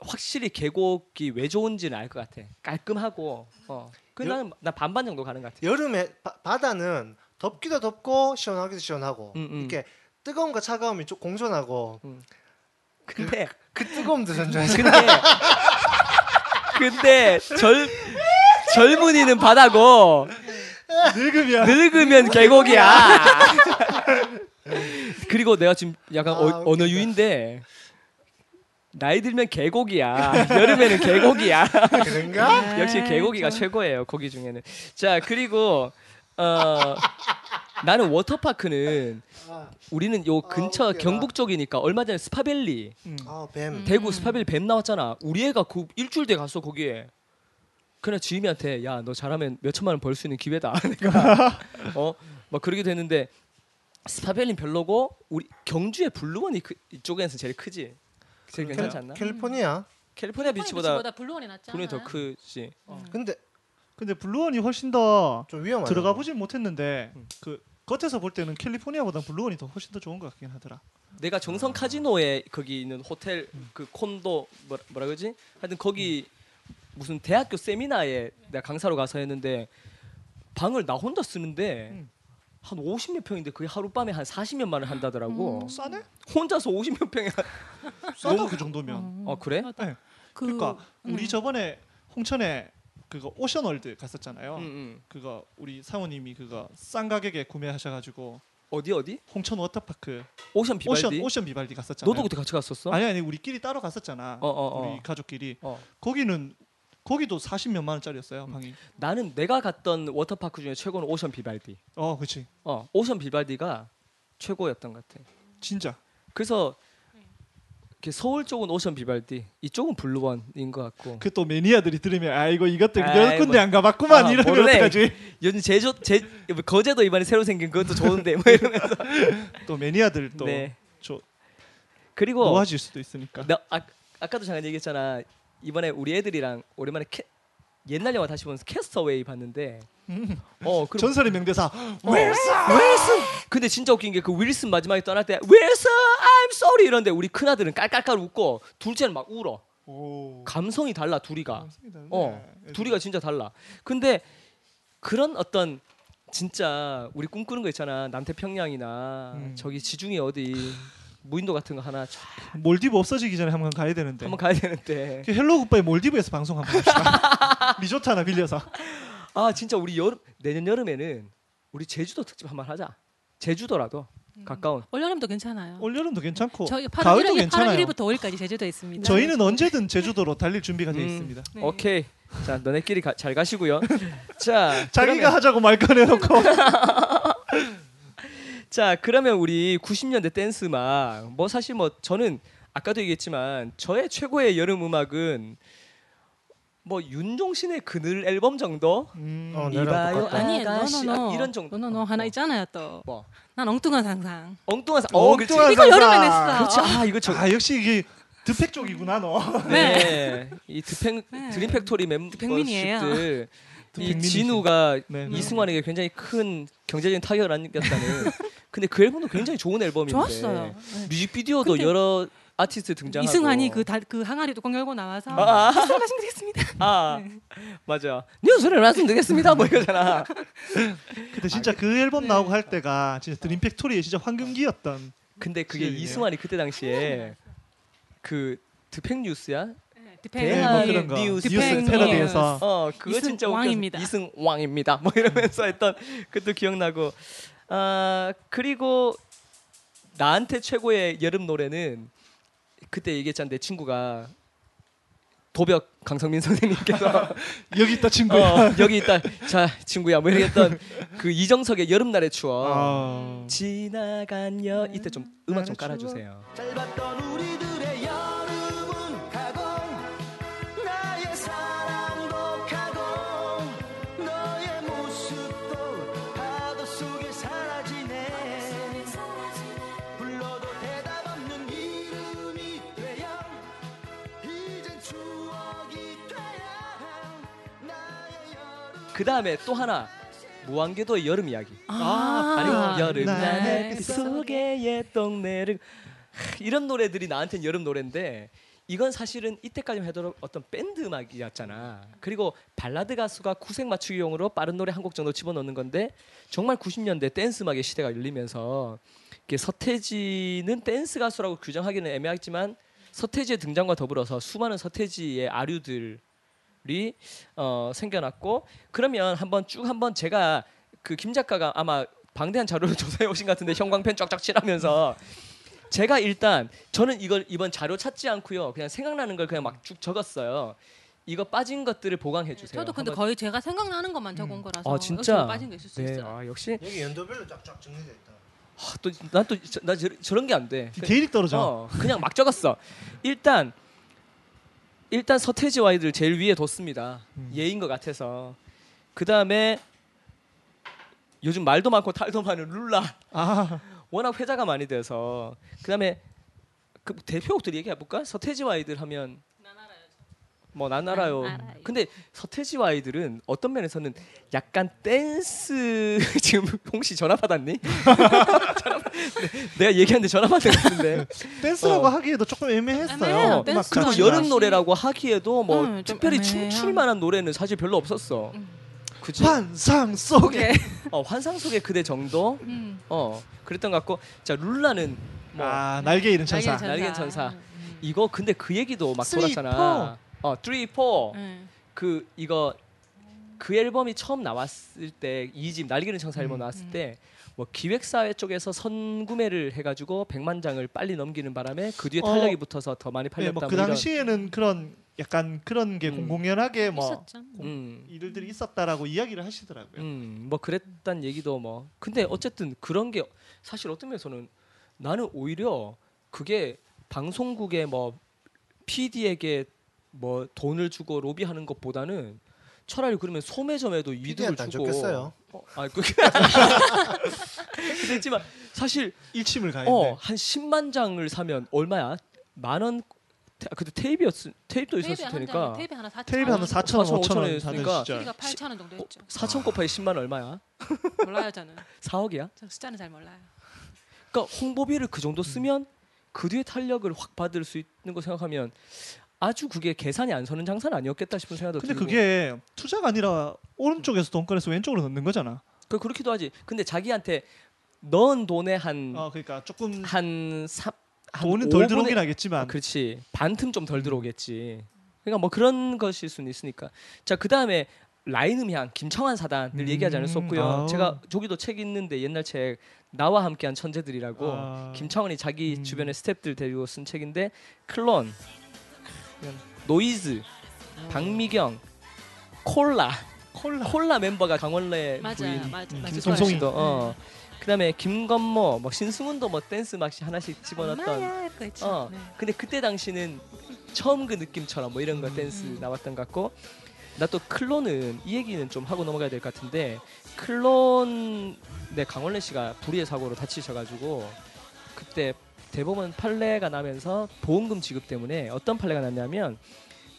확실히 계곡이 왜 좋은지는 알 것 같아. 깔끔하고. 어. 그 여- 나는 나 반반 정도 가는 것 같아. 여름에 바, 바다는 덥기도 덥고 시원하기도 시원하고 음, 음. 이렇게 뜨거움과 차가움이 좀 공존하고 근데 그 뜨거움도 전 좋아해요. 근데 근데 젊 젊은이는 바다고 늙으면 늙으면 계곡이야. 그리고 내가 지금 약간 아, 어. 언어 유인데 나이 들면 계곡이야. 여름에는 계곡이야. 그런가? 역시 네, 계곡이가 저- 최고예요. 거기 중에는. 자 그리고 어 나는 워터파크는 아, 우리는 요 아, 근처. 경북 쪽이니까 얼마 전에 스파밸리 음. 아, 뱀. 음. 대구 스파밸리 뱀 나왔잖아. 우리 애가 그 일주일 돼 갔어 거기에. 그냥 지임이한테 야 너 잘하면 몇 천만 원 벌 수 있는 기회다. 내가 어막 그러게 됐는데 스파밸리 별로고 우리 경주의 블루원이 그, 이쪽에서 제일 크지. 제일 괜찮지 않나? 캘리포니아 캘리포니아 비치보다 블루원이 낫잖아. 분이 더 크지. 근데 근데 블루원이 훨씬 더좀 위험하다. 들어가 보진 못했는데 음. 그 겉에서 볼 때는 캘리포니아보다 블루원이 더 훨씬 더 좋은 것 같긴 하더라. 내가 정선 카지노에 거기 있는 호텔 그 콘도 뭐라, 뭐라 그러지? 하여튼 거기 무슨 대학교 세미나에 내가 강사로 가서 했는데 방을 나 혼자 쓰는데 음. 한 50몇 평인데 그게 하룻밤에 한 40몇만 원 한다더라고. 음. 싸네? 혼자서 50몇 평에 싸다 그 정도면. 어 그래? 네. 그, 그러니까 우리 음. 저번에 홍천에 그거 오션월드 갔었잖아요. 응, 응. 그거 우리 사모님이 그거 싼 가격에 구매하셔가지고 어디 어디? 홍천 워터파크 오션 비발디. 오션 오션 비발디 갔었잖아요. 너도 그때 같이 갔었어? 아니 아니 우리끼리 따로 갔었잖아. 어, 어, 어. 우리 가족끼리 어. 거기는 거기도 40몇만 원짜리였어요 방이. 나는 내가 갔던 워터파크 중에 최고는 오션 비발디. 어 그렇지. 어, 오션 비발디가 최고였던 것 같아. 진짜. 그래서 이렇게 서울 쪽은 오션 비발디, 이쪽은 블루원인 것 같고. 그 또 매니아들이 들으면 아 이거 이것들 몇 군데 뭐. 안 가봤구만 아, 이러면 모르네. 어떡하지? 요즘 제주 제 거제도 이번에 새로 생긴 그것도 좋은데 뭐 이러면서. 또 매니아들 또 네. 저 그리고 놓아질 수도 있으니까. 나 아, 아까도 잠깐 얘기했잖아. 이번에 우리 애들이랑 오랜만에 캐, 옛날 영화 다시 보면서 Cast Away 봤는데. 어, 그리고 전설의 명대사 윌슨! 윌슨! 근데 진짜 웃긴 게 그 윌슨 마지막에 떠날 때 윌슨 I'm sorry 이런데 우리 큰 아들은 깔깔깔 웃고 둘째는 막 울어. 오. 감성이 달라 둘이가. 감성이. 어. 둘이가 진짜 달라. 근데 그런 어떤 진짜 우리 꿈꾸는 거 있잖아. 남태평양이나 음. 저기 지중해 어디 무인도 같은 거 하나 쫙 몰디브 없어지기 전에 한번 가야 되는데. 한번 가야 되는데. 그 hello goodbye 몰디브에서 방송 한번 합시다. 리조트 하나 빌려서. 아 진짜 우리 여름 내년 여름에는 우리 제주도 특집 한번 하자. 제주도라도 가까운. 올여름도 괜찮아요. 올 여름도 괜찮고 저희 8월 가을도 1일, 8월 괜찮아요. 1일부터 5일까지 제주도에 있습니다. 저희는 언제든 제주도로 달릴 준비가 되어 음. 있습니다. 네. 오케이. 자 너네끼리 가, 잘 가시고요. 자 자기가 그러면- 하자고 말 꺼내놓고 자 그러면 우리 90년대 댄스 음악 뭐 사실 뭐 저는 아까도 얘기했지만 저의 최고의 여름 음악은 뭐 윤종신의 그늘 앨범 정도 음, 어, 네. 이봐요 똑같다. 아니, 아가씨. 아, 이런 정도 no no no 하나 어. 있잖아요 또. 뭐난 엉뚱한 상상. 엉뚱한 사- 어 그렇지 엉뚱한 이거 여름에 상상. 냈어. 그렇지 아 이거 저 아 역시 이게 드팩 쪽이구나 너. 네. 이 드팽 네. 드림 팩토리 드팽민이에요. 멤버십들 이. 진우가 네, 네. 이승환에게 굉장히 큰 경제적인 타격을 안겼다는. 근데 그 앨범도 굉장히 좋은 앨범인데. 좋았어요. 네. 뮤직비디오도 여러 아티스트 등장하고. 이승환이 그, 다, 그 항아리 뚜껑 열고 나와서 아, 아. 술 마시면 되겠습니다. 아 네. 맞아. 뉴스를 놨으면 되겠습니다. 뭐 이거잖아. 근데 진짜 그 앨범 나오고 할 때가 진짜 드림 팩토리의 진짜 황금기였던. 근데 그게 시절이네요. 이승환이 그때 당시에 그 드팽 뉴스야? 디펜 네, 대학 뭐. 뉴스. 뉴스 패러디에서 어 그거 이승 진짜 왕입니다. 이승 왕입니다. 뭐 이러면서 했던 그것도 기억나고 아 그리고 나한테 최고의 여름 노래는 그때 얘기했잖아 내 친구가 도벽 강성민 선생님께서 여기 있다 친구야. 어, 여기 있다 자 친구야 뭐 이랬던 그 이정석의 여름날의 추억 아. 지나간 여 이때 좀 음악 좀. 깔아주세요. 그 다음에 또 하나 무한궤도의 여름 이야기. 아, 아니 여름. 날날 속에 옛 동네를. 하, 이런 노래들이 나한테는 여름 노래인데 이건 사실은 이때까지 해도 어떤 밴드 음악이었잖아. 그리고 발라드 가수가 구색 맞추기용으로 빠른 노래 한 곡 정도 집어넣는 건데 정말 90년대 댄스 음악의 시대가 열리면서 서태지는 댄스 가수라고 규정하기는 애매하지만 서태지의 등장과 더불어서 수많은 서태지의 아류들 이 어, 생겨났고 그러면 한번 쭉 한번 제가 그 김 작가가 아마 방대한 자료를 조사해 오신 것 같은데 형광펜 쫙쫙 칠하면서 제가 일단 저는 이걸 이번 자료 찾지 않고요 그냥 생각나는 걸 그냥 막 쭉 적었어요. 이거 빠진 것들을 보강해 주세요. 저도 근데 거의 제가 생각나는 것만 적은 거라서 아 진짜 빠진 거 있을 수 네, 있어요. 아, 역시 여기 연도별로 쫙쫙 정리돼 있다. 또난또나 저런 게 안 돼. 디테일이 떨어져. 어, 그냥 막 적었어. 일단 일단 서태지와 아이들 제일 위에 뒀습니다. 음. 예인 것 같아서. 그 다음에 요즘 말도 많고 탈도 많은 룰라. 아 워낙 회자가 많이 돼서. 그 다음에 그 대표곡들 얘기해 볼까? 서태지와 아이들 하면 뭐난 알아요. 난 알아요. 근데 서태지와 아이들은 어떤 면에서는 약간 댄스 지금 홍씨 전화 받았니? 전화 받- 내가 얘기하는데 전화 받은 것 같은데. 댄스라고 어. 하기에도 조금 애매했어요. 애매해요. 댄스 그리고. 여름 노래라고 하기에도 뭐 음, 좀 특별히 애매해요. 춤출 만한 노래는 사실 별로 없었어. 음. 그치? 환상 속에 어, 환상 속의 그대 정도. 음. 어 그랬던 것 같고 자 룰라는 뭐 아 날개 잃은 천사. 날개는 날개는 천사. 음. 이거 근데 그 얘기도 막 Three, 돌았잖아. 어, 3, 4. 음. 그 이거 그 앨범이 처음 나왔을 때 2집 날개는 천사 앨범 음. 나왔을 때 뭐 기획사회 쪽에서 선구매를 해가지고 100만 장을 빨리 넘기는 바람에 그 뒤에 어. 탄력이 붙어서 더 많이 네, 팔렸다. 뭐그 뭐. 당시에는 그런 약간 그런 게 음. 공공연하게 뭐. 음, 일들이 있었다라고 이야기를 하시더라고요. 음, 뭐 그랬단 얘기도 뭐. 근데 어쨌든 그런 게 사실 어떤 면에서는 나는 오히려 그게 방송국의 뭐 PD에게 뭐 돈을 주고 로비하는 것보다는 차라리 그러면 소매점에도 이득을 안 주고. 좋겠어요. 어, 아, 그게 그랬지만 사실 일침을 가했네. 어, 한 10만 장을 사면 얼마야? 만 원. 테- 그때 테이프였 테이프도 테이프 있었을 테니까 테이프 하나 4천 테이프 하나 4천 원, 4천 원, 5천 원 시절. 우리가 8천 원 정도 했죠. 4천 곱하기 10만 얼마야? 몰라요 저는. 4억이야? 저 숫자는 잘 몰라요. 그러니까 홍보비를 그 정도 쓰면 그 뒤에 탄력을 확 받을 수 있는 거 생각하면 아주 그게 계산이 안 서는 장사는 아니었겠다 싶은 생각도 근데 들고. 그게 투자가 아니라 오른쪽에서 돈 꺼내서 왼쪽으로 넣는 거잖아. 그 그렇기도 하지. 근데 자기한테 넣은 돈의 한 어 그러니까 조금 한 삼, 한 돈은 덜 5분의 들어오긴 아, 하겠지만 그렇지. 반틈 좀 덜 들어오겠지. 그러니까 뭐 그런 것일 수는 있으니까. 자, 그다음에 라인 음향 김청환 사단 늘 음, 얘기하지 않을 수 없고요. 아우. 제가 저기도 책 있는데 옛날 책 나와 함께한 천재들이라고 아. 김창원이 자기 음. 주변의 스탭들 데리고 쓴 책인데 클론, 노이즈, 박미경, 콜라, 콜라 콜라 멤버가 강원래 맞아요, 부인 맞아, 음, 맞아. 김송송이. 도 어. 그다음에 김건모, 뭐 신승훈도 뭐 댄스 막 하나씩 집어넣었던. 있죠. 어. 네. 근데 그때 당시는 처음 그 느낌처럼 뭐 이런 거 음. 댄스 음. 나왔던 것 같고 나 또 클론은 이 얘기는 좀 하고 넘어가야 될 것 같은데 클론 네 강원래 씨가 불의의 사고로 다치셔가지고 그때 대법원 판례가 나면서 보험금 지급 때문에 어떤 판례가 났냐면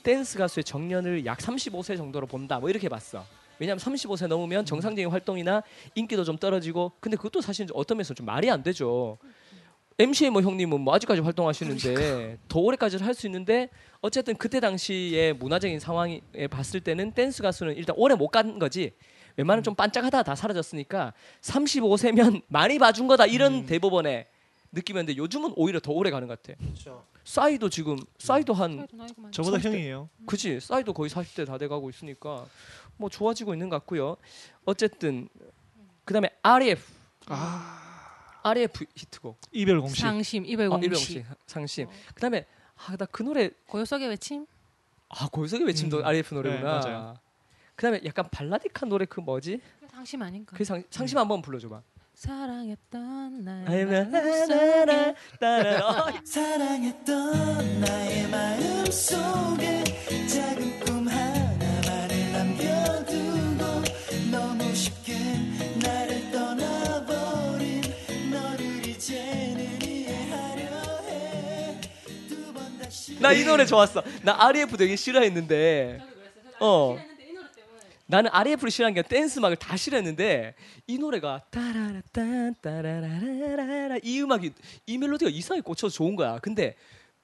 댄스 가수의 정년을 약 35세 정도로 본다. 뭐 이렇게 봤어. 왜냐하면 35세 넘으면 정상적인 활동이나 인기도 좀 떨어지고 근데 그것도 사실 어떤 면에서 좀 말이 안 되죠. MC의 뭐 형님은 뭐 아직까지 활동하시는데 더 오래까지 할 수 있는데 어쨌든 그때 당시의 문화적인 상황에 봤을 때는 댄스 가수는 일단 오래 못 간 거지. 웬만하면 좀 반짝하다 다 사라졌으니까 35세면 많이 봐준 거다. 이런 대법원의 느낌이었는데 요즘은 오히려 더 오래 가는 것 같아. 그렇죠. 싸이도 지금 싸이도 한 많죠. 저보다 30대. 형이에요. 그지 싸이도 거의 40대 다 돼가고 있으니까 뭐 좋아지고 있는 것 같고요. 어쨌든 그다음에 RF 아 RF 히트곡 이별 공식. 상심 이별 아, 공식. 일병식 상심. 그다음에 아 나 그 노래 고요 속의 외침. 아 고요석의 외침도 음. RF 노래구나. 네, 맞아요. 그다음에 약간 발라딕한 노래 그 뭐지? 그게 상심 아닌가? 그 상, 상심 한번 불러줘봐. 사랑했던 나의 아이, 마음 라라라, 속에 라라라. 어, 사랑했던 나의 마음 속에 작은 꿈 하나만을 남겨두고 너무 쉽게 나를 떠나버린 너를 이제는 이해하려 해 두 번 다시 나 이 노래 좋았어. 나 RF 되게 싫어했는데. 어. 나는 RF를 싫어한 게 댄스 음악을 다 싫어했는데 이 노래가 따라라딴 따라라라라 이 음악이 이 멜로디가 이상하게 꽂혀서 좋은 거야. 근데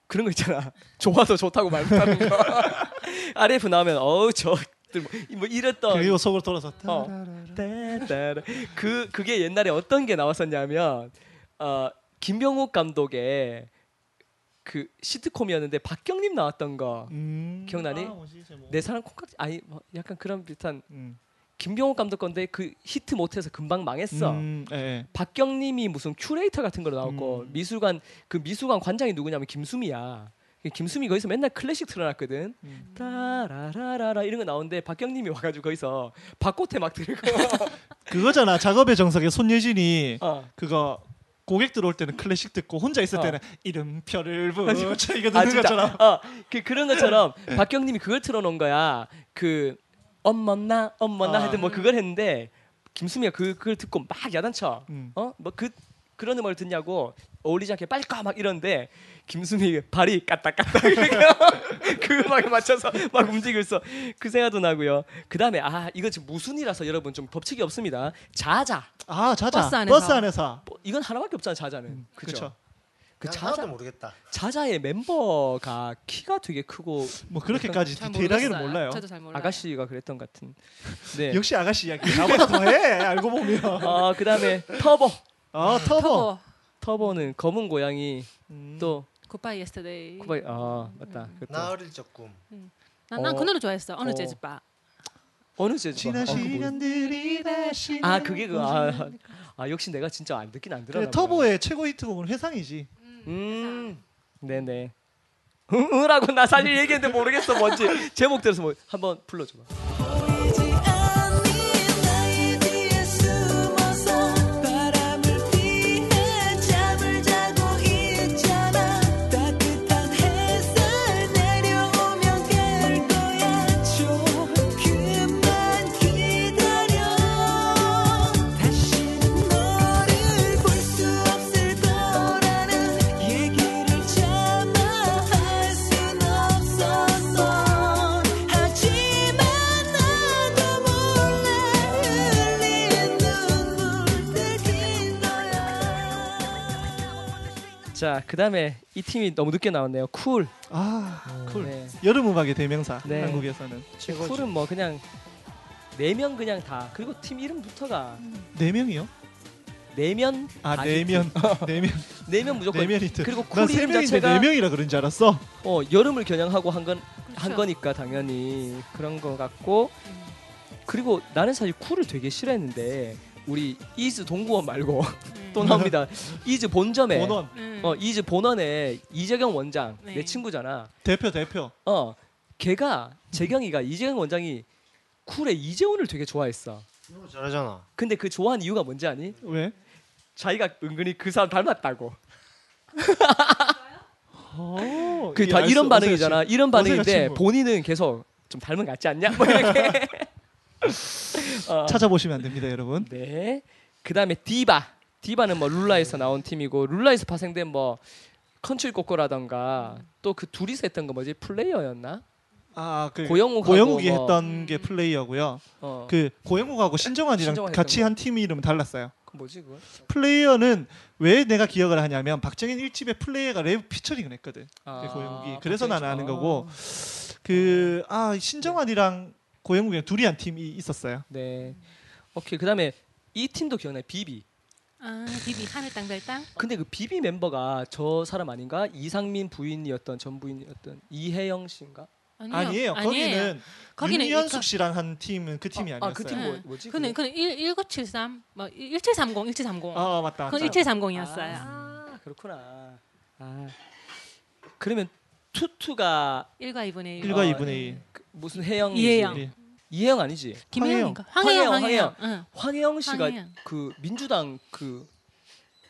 그런 거 있잖아. 좋아서 좋다고 말 못하는 거. RF 나오면 어우 저들 뭐, 뭐 이랬던 그리고 속으로 돌아서 어. 따따라. 그 그게 옛날에 어떤 게 나왔었냐면 어 김병욱 감독의 그 시트콤이었는데 박경림 나왔던 거. 음. 기억나니? 아. 내 사랑 콩깍지 아니 뭐 약간 그런 비슷한 음. 김병욱 감독 건데 그 히트 못해서 금방 망했어. 음, 예, 예. 박경림이 무슨 큐레이터 같은 거로 나왔고 음. 미술관 그 미술관 관장이 누구냐면 김수미야. 김수미 거기서 맨날 클래식 틀어놨거든. 음. 따라라라라 이런 거 나오는데 박경림이 와가지고 거기서 박꽃에 막 들고 그거잖아. 작업의 정석에 손예진이 어. 그거 고객 들어올 때는 클래식 듣고 혼자 있을 어. 때는 이름표를. 붙여 이거 아 듣는 진짜 것처럼. 어, 그 그런 것처럼 박경림이 그걸 틀어놓은 거야. 그 엄머나 엄머나 아. 하여튼 뭐 그걸 했는데 김수미가 그 그걸 듣고 막 야단쳐. 음. 어? 뭐 그 그런 음악을 듣냐고 어울리지 않게 빨리 가막 이러는데 김수미 발이 까딱까딱 그 음악에 맞춰서 막 움직이고 있어 그 생각도 나고요 그 다음에 아 이거 지금 무순이라서 여러분 좀 법칙이 없습니다 자자 아 자자 버스 안에서. 버스 안에서 뭐 이건 하나밖에 없잖아 자자는 그죠 그렇죠. 그난 자자 모르겠다. 자자의 멤버가 키가 되게 크고 뭐 그렇게까지 잘 디테일하게는 모르겠어요. 몰라요. 저도 잘 몰라요. 아가씨가 그랬던 것 같은 네. 역시 아가씨 이야기 나보다 더해 알고 보면. 어 그다음에 터보 아 터보. 터보. 터보 는 검은 고양이 음. 또 Goodbye Yesterday. Goodbye 아 맞다 그것도. 나 어릴 적 꿈. 난그 어. 노래 좋아했어. 어느 어. 재즈바. 어느 재즈 지난 아, 그거 뭐- 시간들이 다시. 아 그게 그 아, 아 역시 내가 진짜 안 듣긴 안 들어 그래, 터보의 최고 히트곡은 회상이지. 음 네네. 으라고 나 사실 얘기했는데 모르겠어 뭔지. 제목 들어서 뭐 한번 불러줘봐 자 그다음에 이 팀이 너무 늦게 나왔네요 쿨 아 쿨. 네. 여름 음악의 대명사 네. 한국에서는 쿨은 뭐 그냥 네 명 그냥 다 그리고 팀 이름부터가 네 명이요? 네면 아 네면 네면 네면 무조건 네면 히트. 그리고 쿨 난세 이름 명인데 자체가 네 명이라 그런 줄 알았어. 어 여름을 겨냥하고 한 건 한 그렇죠. 거니까 당연히 그런 거 같고 음. 그리고 나는 사실 쿨을 되게 싫어했는데 우리 이즈 동구원 말고 음. 또 나옵니다. 이즈 본점에 본원 음. 어 이즈 본원에 이재경 원장 네. 내 친구잖아. 대표 대표. 어 걔가 재경이가 이재경 원장이 쿨의 이재훈을 되게 좋아했어. 너무 잘하잖아. 근데 그 좋아하는 이유가 뭔지 아니? 왜? 자기가 은근히 그 사람 닮았다고. 어, 그 예, 다. 이런 반응이잖아. 이런 반응인데 친구. 본인은 계속 좀 닮은 것 같지 않냐? 뭐 이렇게. 어, 찾아보시면 안 됩니다, 여러분. 네. 그다음에 디바. 디바는 뭐 룰라에서 나온 팀이고 룰라에서 파생된 뭐 컨츄리 꼬꼬라던가 또 그 둘이서 했던 거 뭐지? 플레이어였나? 아, 그 고영욱하고 고영욱이 뭐, 했던 게 플레이어고요. 어. 그 고영욱하고 신정환이랑 신정환 같이 한 팀 이름은 달랐어요. 그 뭐지 그거? 플레이어는 왜 내가 기억을 하냐면 박정현 1집에 플레이어가 랩 피처링을 했거든. 아, 고영욱이. 그래서 나는 아는 아. 거고. 그 아, 신정환이랑 고영욱이랑 둘이 한 팀이 있었어요. 네. 오케이. 그다음에 이 팀도 기억나요. 비비. 아 비비 하늘 땅별 땅. 근데 그 비비 멤버가 저 사람 아닌가? 이상민 부인이었던 전 부인이었던 이혜영 씨인가? 아니요. 아니에요. 거기는 거기는 윤현숙 씨랑 한 팀은 그 팀이 아, 아니었어요. 그팀 네. 뭐, 뭐지? 그는 1 1973, 뭐 1730, 1730. 아, 맞다. 맞다. 1730이었어요. 아, 그렇구나. 아. 그러면 투투가 일과 2분의 1. 일과 어, 2분의 1. 그 무슨 혜영? 이혜영. 예. 이혜영 아니지? 김혜영인가? 황혜영, 황혜영, 황혜영. 응. 황혜영 씨가 황혜영. 그 민주당 그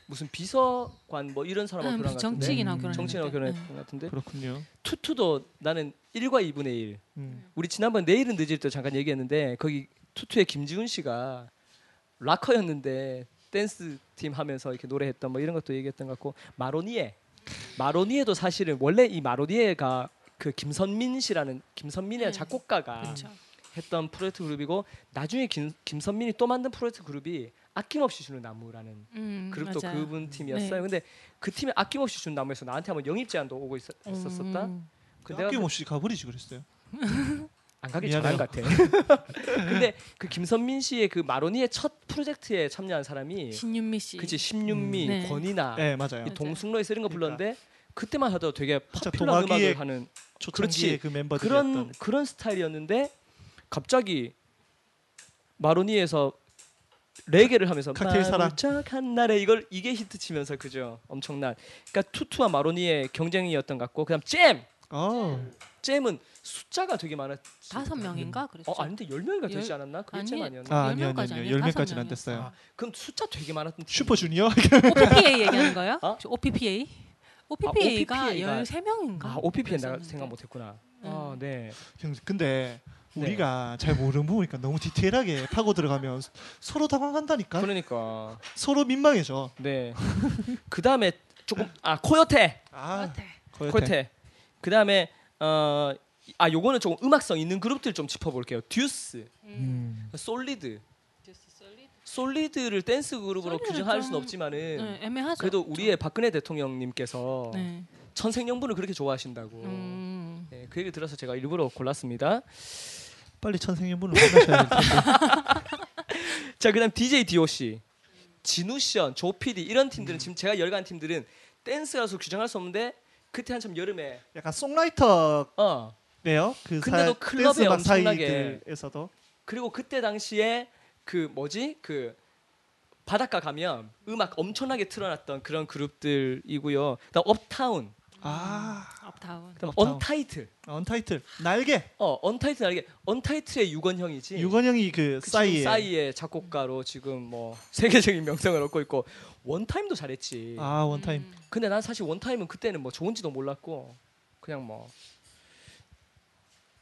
무슨 비서관 뭐 이런 사람하고 것 같은데. 정치인하고 음. 정치인하고. 결혼했던 것 같은데. 그렇군요. 투투도 나는 1과 2분의 1. 음. 우리 지난번 내일은 늦을 때 잠깐 얘기했는데 거기 투투의 김지훈 씨가 락커였는데 댄스 팀 하면서 이렇게 노래했던 뭐 이런 것도 얘기했던 것 같고 마로니에 마로니에도 사실은 원래 이 마로니에가 그 김선민 씨라는 김선민이라는 음. 작곡가가 그렇죠. 했던 프로젝트 그룹이고 나중에 김, 김선민이 또 만든 프로젝트 그룹이 아낌없이 주는 나무라는 음, 그룹도 맞아요. 그분 팀이었어요. 네. 근데 그 팀에 아낌없이 주는 나무에서 나한테 한번 영입 제안도 오고 있었, 있었었다. 음. 그 내가 아낌없이 가버리지 그랬어요. 안 미안해요. 잘한 것 같아. 근데 그 김선민 씨의 그 마로니의 첫 프로젝트에 참여한 사람이 신윤미 씨. 그치 심윤미, 음, 네. 권이나 네, 맞아요. 이 동승로에서 이런 거 그러니까. 불렀는데 그때만 하도 되게 파퓰러 음악을 하는 초창기의 그 멤버들이었던 그런 그런 스타일이었는데 갑자기 마로니에서 레게를 하면서 칵테일 사랑. 한 날에 이걸 이게 히트 치면서 그죠 엄청난 그러니까 투투와 마로니의 경쟁이었던 것 같고 그다음 잼 어. 잼은 숫자가 되게 많았 다섯 명인가 그랬죠. 어 아닌데 열 명인가 되지 열- 않았나 그게 아니, 잼 아니었나 아, 열 아니요, 명까지 아니요. 아니에요. 열 명까지는 안. 됐어요. 그럼 숫자 되게 많았던 팀. 슈퍼주니어? OPPA 얘기하는 거예요? 어? OPPA? OPPA가 OPPA 가 13명인가? 아 OPPN 내가 생각 못 했구나 음. 아네 형, 근데 네. 우리가 잘 모르는 부분이니까 너무 디테일하게 파고 들어가면 서로 당황한다니까. 그러니까 서로 민망해져. 네. 그 다음에 조금 아 코요테 아? 코요테. 코요테. 그 다음에 어아 요거는 조금 음악성 있는 그룹들 좀 짚어볼게요. 듀스, 음. 솔리드. 솔리드를 댄스 그룹으로 규정할 좀- 수는 없지만은 네, 애매하죠. 그래도 우리의 박근혜 대통령님께서 네. 천생연분을 그렇게 좋아하신다고 음. 네, 그 얘기 들어서 제가 일부러 골랐습니다. 빨리 천생연분을 만나셔야 될 텐데. 자 그다음 DJ DOC, 진우션, 조피디 이런 팀들은 지금 제가 열간 팀들은 댄스 가수 규정할 수 없는데 그때 한참 여름에 약간 송라이터네요. 어그 근데도 사- 클럽에 엄청나게 나이트들에서도 그리고 그때 당시에 그 뭐지 그 바닷가 가면 음악 엄청나게 틀어놨던 그런 그룹들이고요. 그다음 업타운, 아 업타운. 그다음 업타운. 언타이틀. 언타이틀 날개 어 언타이틀 날개 언타이틀의 유건형이지. 유건형이 그그 지금 싸이의 작곡가로 지금 뭐 세계적인 명성을 얻고 있고 원타임도 잘했지. 아 원타임 음. 근데 난 사실 원타임은 그때는 뭐 좋은지도 몰랐고 그냥 뭐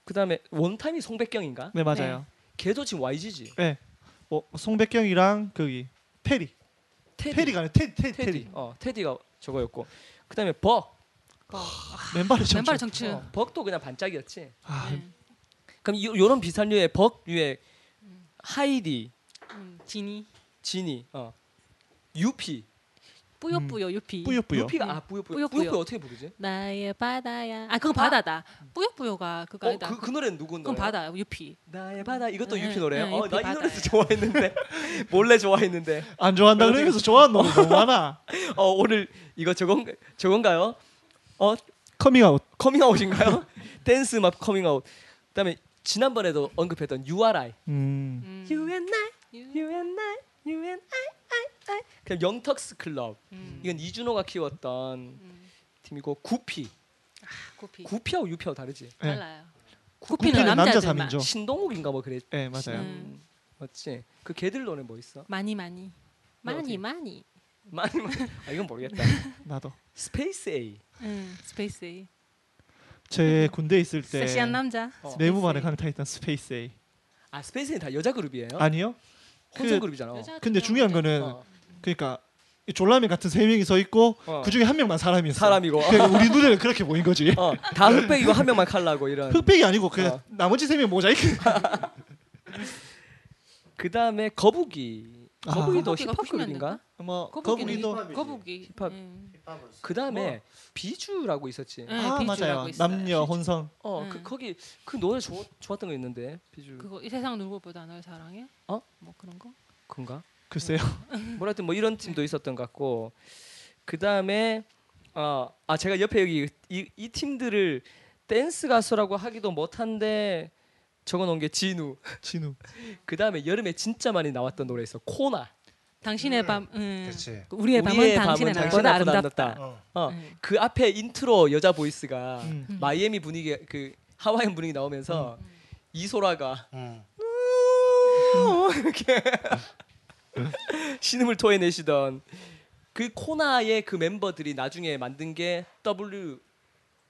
그다음에 원타임이 송백경인가? 네 맞아요. 걔도 지금 YG지. 네. 어, 송백경이랑 거기 페리 테디. 페리가 아니라 테디 테디, 테디. 테디. 어 테디가 저거였고 그다음에 벅. 맨발의 청춘. 맨발 청춘. 어, 벅도 그냥 반짝이었지. 아, 네. 그럼 요, 요런 비슷한 류의 벅 류의 하이디, 음, 지니. 지니, 어 유피. 뿌요뿌요 유피. 뿌요뿌요. 유피가 아 뿌요뿌요. 뿌요뿌요. 뿌요뿌요 어떻게 부르지? 나의 바다야. 아 그건 바다다. 뿌요뿌요가 그거 어, 아니다. 그, 그 노래는 누구 그건 노래? 바다 유피. 나의 바다 이것도 네, 유피 노래야. 네, 어, 나 이. 노래도 좋아했는데 몰래 좋아했는데. 안 좋아한다 그러면서 좋아하는 노래 너무 많아. 어 오늘 이거 저건 저건가요? 어 커밍아웃. 커밍아웃인가요? 댄스 음악 커밍아웃. 그다음에 지난번에도 언급했던 URI. 음. 음. You and I, you and I, you and I. 그냥 영턱스 클럽. 음. 이건 이준호가 키웠던 음. 팀이고 구피. 구피. 구피하고 유피하고 다르지. 네. 달라요. 구피는 구피는 남자 남자들만. 3인조. 신동욱인가 뭐 그래. 네 맞아요. 음. 맞지? 그 걔들 노래 뭐 있어? 많이 많이. 많이 많이. 많이 많이. 아 이건 모르겠다. 나도. 스페이스 A. 응. 스페이스 A. 제 군대 에 있을 때 섹시한 남자. 어. 내무반에 강타했던 스페이스 A. 아 스페이스 A 다 여자 그룹이에요? 아니요? 혼성 그- 그룹이잖아. 근데 중요한 거는 어. 그러니까 이 졸라맨 같은 세 명이 서 있고 어. 그 중에 한 명만 사람이었어. 사람이고. 그러니까 우리 눈에는 그렇게 보인 거지. 어, 다 흑백이고 한 명만 칼라고 이런. 흑백이 아니고 그 어. 나머지 세 명 모자이크. 그 다음에 거북이. 아. 거북이도 힙합 그룹인가? 뭐 거북이는 거북이도 거북이. 힙합. 응. 그 다음에 비주라고 있었지. 네, 아 비주라고 맞아요. 있어요. 남녀 혼성. 어, 음. 그 거기 그 노래 좋, 좋았던 거 있는데 비주. 그거 이 세상 누구보다 널 사랑해? 어? 뭐 그런 거? 그건가? 글쎄요. 뭐라든 뭐 이런 팀도 있었던 것 같고. 그 다음에 어, 아 제가 옆에 여기 이, 이 팀들을 댄스 가수라고 하기도 못한데 적어놓은 게 진우. 진우. 그 다음에 여름에 진짜 많이 나왔던 노래 있어. 코나. 당신의 밤. 응. 그렇지. 우리의 밤은 우리의 당신의 당신의 아름답다. 아름답다. 어. 어, 응. 그 앞에 인트로 여자 voice가 음. 음. 마이애미 분위기 그 하와이안 분위기 나오면서 이소라가 음. 이렇게 신음을 토해내시던 그 코나의 그 멤버들이 나중에 만든 게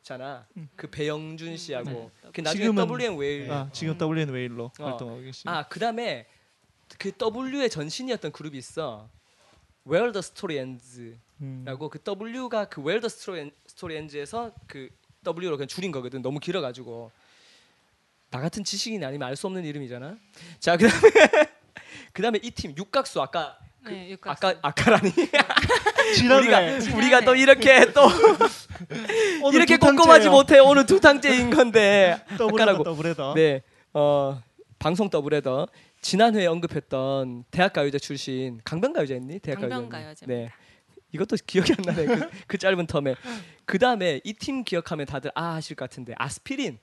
W잖아. 그 배영준 씨하고 그 나중에 지금은- WM 웨일. 아 지금 WN 웨일로 어. 활동하고 계시고. 아 그다음에 그 W의 전신이었던 그룹이 있어. Where the Story Ends라고 음. 그 W가 그 Where the Story Ends에서 그 W로 그냥 줄인 거거든. 너무 길어가지고 나 같은 지식인이 아니면 알 수 없는 이름이잖아. 자 그다음에 그다음에 이 팀 육각수 아까 네, 육각수. 아까 아까라니 지난해 우리가 우리가 또 이렇게 또 이렇게 두 꼼꼼하지. 못해 오늘 두 탕째인 건데 아까라고 더블에다. 네, 어 방송 더블헤더 지난 회에 언급했던 대학가요제 출신 강변가요제였니? 대학가요제. 네. 이것도 기억이 안 나네. 그, 그 짧은 텀에. 그 다음에 이 팀 기억하면 다들 아 하실 것 같은데 아스피린.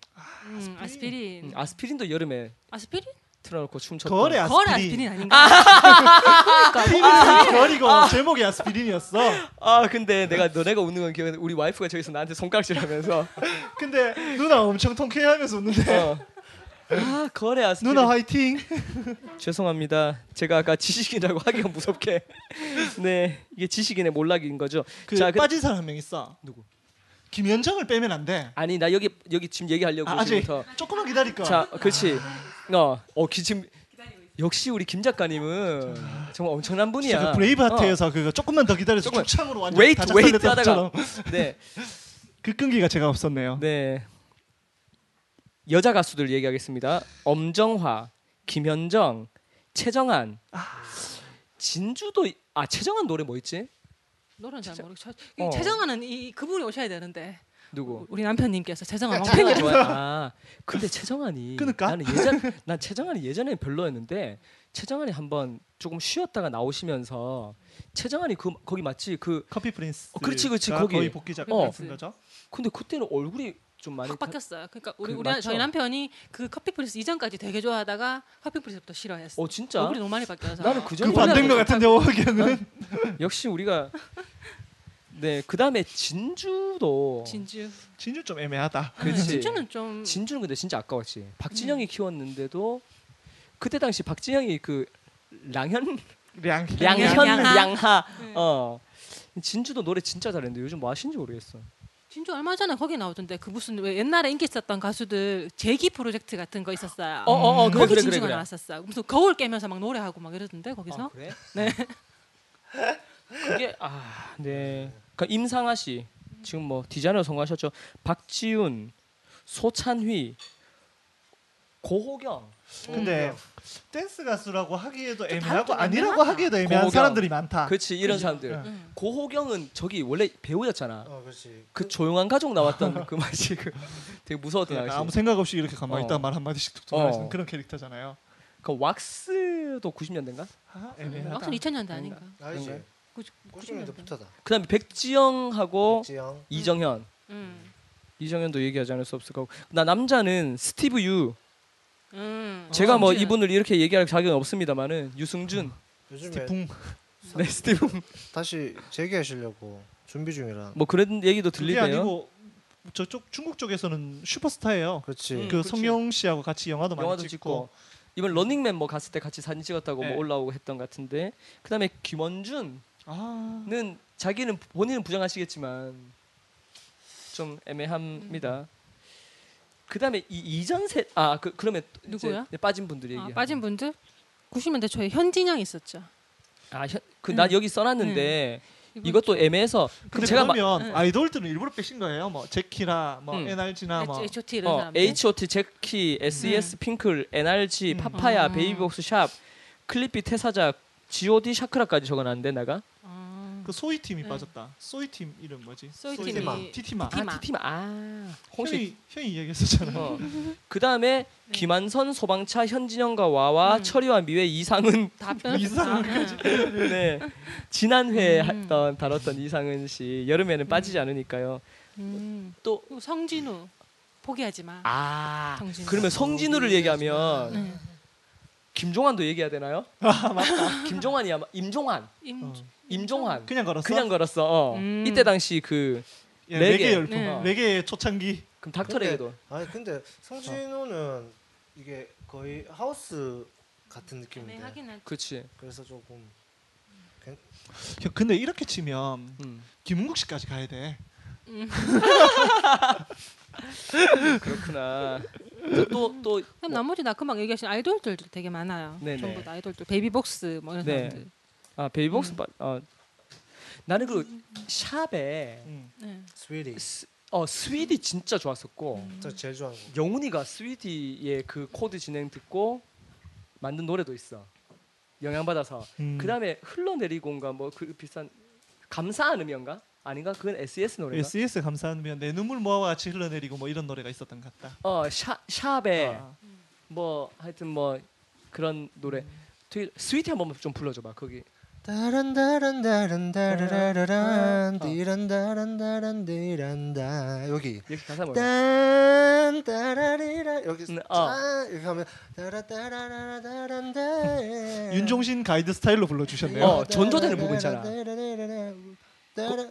음, 아스피린. 음, 아스피린도 여름에 아스피린? 틀어놓고 춤췄던. 거래 아스피린. 아스피린 아닌가? 팀이 거리고 제목이 아스피린이었어. 아 근데 내가 너네가 웃는 건 기억해. 우리 와이프가 저기서 나한테 손가락질하면서. 근데 누나 엄청 통쾌해하면서 웃는데 어. 아 거래 아스피린. 누나 화이팅. 죄송합니다. 제가 아까 지식인이라고 하기가 무섭게. 네 이게 지식인의 몰락인 거죠. 그 자, 그- 빠진 사람 한 명 있어. 누구? 김현정을 빼면 안 돼. 아니 나 여기 여기 지금 얘기하려고 아, 아직 지금부터. 조금만 기다릴까. 자, 그렇지. 어, 어, 기, 지금 역시 우리 김 작가님은 정말 엄청난 분이야. 그 Braveheart에서 그거 조금만 더 기다려서 조금만. 죽창으로 완전 wait wait 하다가 것처럼 네, 그 끈기가 제가 없었네요. 네. 여자 가수들 얘기하겠습니다. 엄정화, 김현정, 최정한, 진주도 이- 아 최정한 노래 뭐 있지? 노래는 잘 모르겠어. 어. 최정아는 이 그분이 오셔야 되는데 누구? 우리 남편님께서 최정한 왕팬이라 좋아. 아, 근데 최정한이 끊을까? 나는 예전 난 최정한이 예전에 별로였는데 최정한이 한번 조금 쉬었다가 나오시면서 최정한이 그 거기 맞지 그 커피 프린스. 어, 그렇지, 그렇지, 거기. 거의 복귀작 어. 같은 거죠. 근데 그때는 얼굴이 좀 많이 확 바뀌었어요. 그러니까 우리 그 우리 맞죠? 저희 남편이 그 커피 프린스 이전까지 되게 좋아하다가 커피 프린스부터 싫어했어. 어 진짜? 얼굴이 너무 많이 바뀌어서. 나는 그그 전에 반대인 것 같은데 오기에는 역시 우리가 네 그다음에 진주도 진주. 진주 좀 애매하다. 그렇지. 진주는 좀 진주는 근데 진짜 아까웠지. 박진영이 음. 키웠는데도 그때 당시 박진영이 그 량현 량 량 현 양하. 양하 네. 어 진주도 노래 진짜 잘했는데 요즘 뭐 하시는지 모르겠어. 진주 얼마 전에 거기 나오던데 그 무슨 왜 옛날에 인기 있었던 가수들 재기 프로젝트 같은 거 있었어요. 어 어 어 그래 거기 그래 진주가 그래. 나왔었어요. 무슨 거울 깨면서 막 노래하고 막 이러던데 거기서. 아, 그래? 네. 그게 아 네. 그 임상아 씨 지금 뭐 디자이너 성공하셨죠. 박지훈, 소찬휘, 고호경. 근데 댄스 가수라고 하기에도 애매하고 좀 아니라고. 하기에도 애매한 고호경. 사람들이 많다. 그렇지 이런 사람들. 네. 음. 고호경은 저기 원래 배우였잖아. 어, 그렇지. 그 조용한 가족 나왔던 그 맛이 그 되게 무서웠던 당시. 아무 생각 없이 이렇게 가만히 어. 있다가 말 한 마디씩 툭툭 어. 하시는 그런 캐릭터잖아요. 그 왁스도 90년대인가? 아, 애매하다. 막상 2000년대 아닌가? 그런가요? 90년대부터다. 그다음에 백지영하고 지영. 이정현. 음. 이정현도 얘기하지 않을 수 없을 거고. 나 남자는 스티브 유. 음. 제가 뭐 진주는 이분을 이렇게 얘기할 자격은 없습니다만은 유승준. 요즘에 스티풍 네, 스티브. 다시 재개하시려고 준비 중이라. 뭐 그런 얘기도 그게 들리대요. 아니고 저쪽 중국 쪽에서는 슈퍼스타예요. 그렇지. 음. 그 그치. 성룡 씨하고 같이 영화도 많이 영화도 찍고, 찍고 이번 런닝맨 뭐 갔을 때 같이 사진 찍었다고 네. 뭐 올라오고 했던 것 같은데 그다음에 김원준은 아 자기는 본인은 부정하시겠지만 좀 애매합니다. 그다음에 이 이전 세 아 그 그러면 또 이제 누구야? 네, 빠진 분들 얘기. 아, 빠진 분들 90년대 초에 현진영 있었죠. 아그난 음. 여기 써놨는데 이거 이것도 애매해서 근데 제가 마- 그러면 응. 아이돌들은 일부러 빼신 거예요. 뭐 젝키나 뭐 응. NRG나 뭐 H.O.T 이런 어, 사람들. H.O.T 젝키, S.E.S 핑클, NRG, 음. 파파야, 음. 베이비복스 샵, 클리피 태사자, G.O.D 샤크라까지 적어놨는데 내가 아, 그 소이 팀이 네. 빠졌다. 소이 팀 이름 뭐지? 소이 소이 팀이 팀. 티티마. 티티마. 아 티티마 아 혹시 형이 형이 이야기했었잖아. 어. 그 다음에 김한선, 소방차, 현진영과 와와, 음. 철이와 미회, 이상은 답변 이상한까지. 네 지난 회에 음. 했던 다뤘던 이상은 씨 여름에는 빠지지 않으니까요. 음. 또 그리고 성진우 포기하지 마. 아, 성진우. 그러면 성진우를 얘기하면 네. 김종환도 얘기해야 되나요? 아 맞다. 김종환이 아마 임종환, 임, 어. 임종환 그냥 걸었어. 그냥 걸었어. 어. 음. 이때 당시 그 예, 레게. 레게 열풍. 네. 레게의 초창기. 그럼 닥터레게도 아니 근데 성진우는 이게 거의 하우스 같은 느낌인데. 애매하긴. 그렇지. 그래서 조금 형, 근데 이렇게 치면 음. 김흥국 씨까지 가야 돼. 음. 그렇구나. 또또 그럼 나머지 나 금방 얘기하신 아이돌들도 되게 많아요. 네네. 전부 다 아이돌들. 베이비복스 뭐 이런 네. 사람들. 아 베이비복스 음. 바, 어 나는 그 샵에 음. 네. 스위리. 스, 어 스위디 진짜 좋았었고 음. 저 제일 좋아하는 거. 영훈이가 스위디의 그 코드 진행 듣고 만든 노래도 있어 영향 받아서 음. 그다음에 흘러내리고인가 뭐 그 비싼 감사한 의미인가 아닌가 그건 SES 노래가 SES 감사하면 내 눈물 모아와 같이 흘러내리고 뭐 이런 노래가 있었던 것 같다. 어 샤, 샵에 아, 뭐 하여튼 뭐 그런 노래 되게 스위티 한 번만 좀 불러줘봐 거기 다란 다란 다란 다라라란 어. 디란 다란 다란 디란다 여기 여기 가사 뭐야 딴 따라리라 여기 네, 어. 짠 이렇게 하면 따라 따라라라 다란다 윤종신 가이드 스타일로 불러주셨네요. 어, 전조되는 부분 있잖아.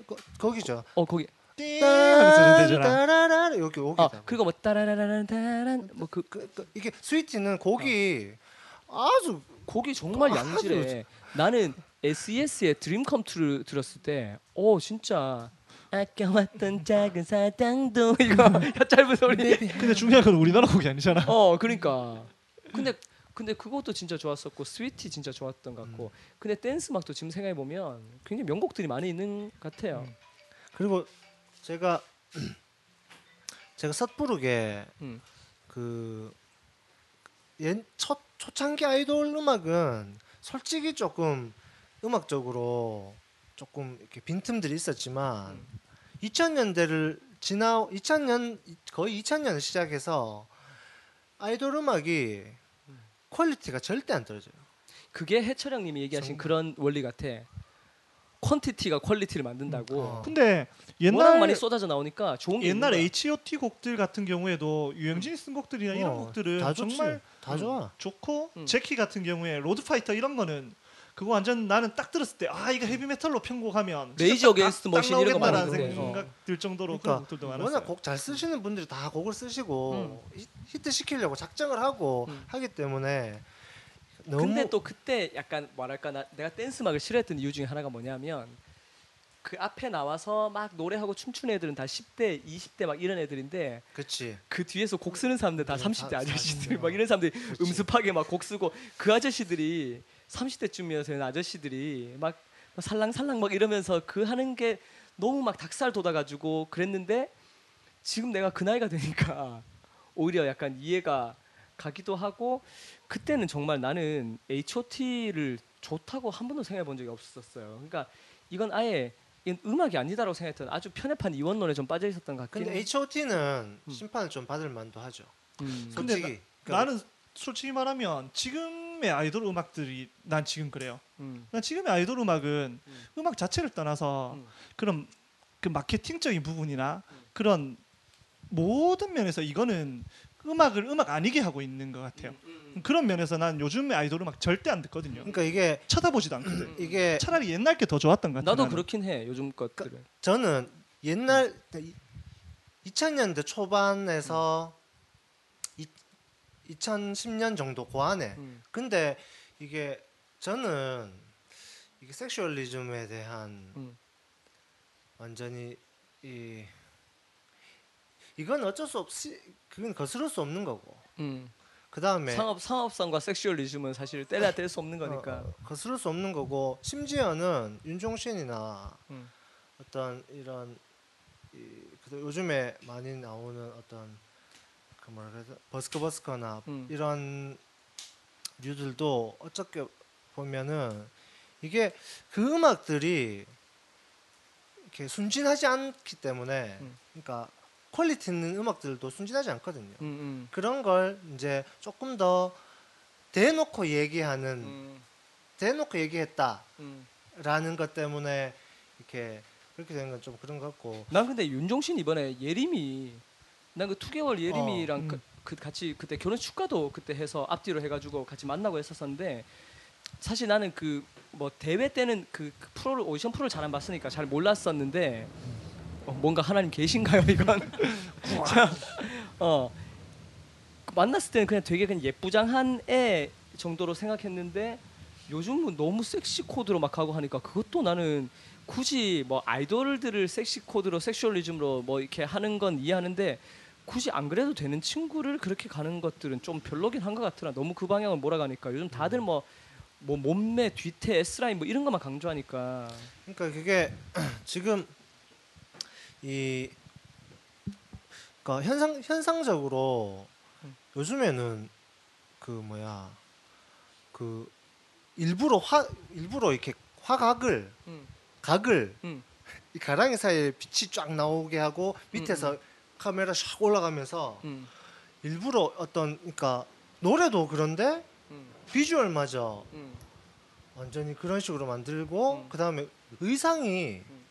거- 거기죠. 어 거기. 따라라라 여기 어 여기다. 그리고 뭐 따라라라란 따란 뭐그 그, 그, 이게 스위티는 곡이 아주 곡이 정말 아, 양질해 나는 SES의 드림 컴투를 들었을 때어 진짜 아까웠던 작은 사탕도 이거 야, 짧은 소리. 근데 중요한 건 우리나라 곡이 아니잖아. 어 그러니까. 근데 근데 그것도 진짜 좋았었고 스위티 진짜 좋았던 것 같고. 근데 댄스 음악도 지금 생각해 보면 굉장히 명곡들이 많이 있는 것 같아요. 그리고 제가 제가 섣부르게 음. 그 옛, 첫 초창기 아이돌 음악은 솔직히 조금 음악적으로 조금 이렇게 빈틈들이 있었지만 2000년대를 지나 2000년 거의 2000년을 시작해서 아이돌 음악이 quality가 절대 안 떨어져요. 그게 해철형님이 얘기하신 정- 그런 원리 같아. quantity가 quality를 만든다고. 어. 근데 워낙 옛날 많이 쏟아져 나오니까 좋은 게 옛날. H.O.T 곡들 같은 경우에도 유영진이 쓴 곡들이나 이런 어, 곡들은 다 좋지. 정말 다 좋아. 좋고 음. 젝키 같은 경우에 Road Fighter 이런 거는 그거 완전 나는 딱 들었을 때 아 이거 헤비메탈로 편곡하면 Rage Against the Machine 이런 거 많은데, 생각 들 정도로 그러니까 그런 곡들도 많았어요. 워낙 곡 잘 쓰시는 분들이 다 곡을 쓰시고 히- 히트 시키려고 작정을 하고 음. 하기 때문에 너무 근데 또 그때 약간 뭐랄까 나, 내가 댄스 음악을 싫어했던 이유 중에 하나가 뭐냐면 그 앞에 나와서 막 노래하고 춤추는 애들은 다 10대, 20대 막 이런 애들인데 그치 그 뒤에서 곡 쓰는 사람들 다 네, 30대 다- 아저씨들 다- 막 이런 사람들이 그치. 음습하게 막 곡 쓰고 그 아저씨들이 30대쯤이어서 아저씨들이 막 살랑살랑 막 이러면서 그 하는 게 너무 막 닭살 돋아가지고 그랬는데 지금 내가 그 나이가 되니까 오히려 약간 이해가 가기도 하고 그때는 정말 나는 H.O.T.를 좋다고 한 번도 생각해 본 적이 없었어요. 그러니까 이건 아예 이건 음악이 아니다라고 생각했던 아주 편협한 이원론에 좀 빠져 있었던 것 같긴 근데 해. H.O.T.는 심판을 좀 받을 만도 하죠 음. 근데 솔직히 그러니까 나는 솔직히 말하면 지금 의 아이돌 음악들이 난 지금 그래요. 음. 난 지금의 아이돌 음악은 음. 음. 악 자체를 떠나서 음. 그런 그 마케팅적인 부분이나 그런 모든 면에서 이거는 음악을 음악 아니게 하고 있는 것 같아요. 음, 그런 면에서 난 요즘의 아이돌 음악 절대 안 듣거든요. 그러니까 이게 쳐다보지도 않거든. 이게 차라리 옛날 게 더 좋았던 것 같아. 나도 나는. 그렇긴 해 요즘 것들은. 저는 옛날 2000년대 초반에서 이, 2010년 정도 고안에 음. 근데 이게 저는 이게 섹슈얼리즘에 대한 음. 완전히 이 이건 어쩔 수 없이 그건 거스를 수 없는 거고 음. 그 다음에 상업 상업성과 섹슈얼리즘은 사실 때려야 뗄수 없는 거니까. 어, 거스를 수 없는 거고 심지어는 윤종신이나 음. 어떤 이런 이, 그 요즘에 많이 나오는 어떤 그 뭐라 그래야 돼 버스커버스커나 음. 이런 류들도 어떻게 보면은 이게 그 음악들이 이렇게 순진하지 않기 때문에 음. 그러니까 퀄리티 있는 음악들도 순진하지 않거든요. 음, 음. 그런 걸 이제 조금 더 대놓고 얘기하는 음. 대놓고 얘기했다라는 음. 것 때문에 이렇게 그렇게 되는 건 좀 그런 것 같고 난 근데 윤종신 이번에 예림이 난 그 투개월 예림이랑 어, 음. 그, 그 같이 그때 결혼 축가도 그때 해서 앞뒤로 해가지고 같이 만나고 했었었는데 사실 나는 그 뭐 대회 때는 그, 그 프로를 오디션 프로를 잘 안 봤으니까 잘 몰랐었는데 어, 뭔가 하나님 계신가요 이건? 자, 어 만났을 때는 그냥 되게 그냥 예쁘장한 애 정도로 생각했는데 요즘은 너무 섹시 코드로 막 하고 하니까 그것도 나는 굳이 뭐 아이돌들을 섹시 코드로 sexualism으로 뭐 이렇게 하는 건 이해하는데 굳이 안 그래도 되는 친구를 그렇게 가는 것들은 좀 별로긴 한 것 같더라. 너무 그 방향을 몰아가니까 요즘 다들 뭐 뭐 몸매 뒤태 S 라인 뭐 이런 것만 강조하니까 그러니까 그게 지금 이 그러니까 현상 현상적으로 요즘에는 그 뭐야 그 일부러 화 일부러 이렇게 화각을 음. 각을 음. 이 가랑이 사이에 빛이 쫙 나오게 하고 밑에서 카메라 샥 올라가면서 음, 일부러 어떤 그러니까 노래도 그런데 음, 비주얼마저 음. 완전히 그런 식으로 만들고 음. 그다음에 의상이 음.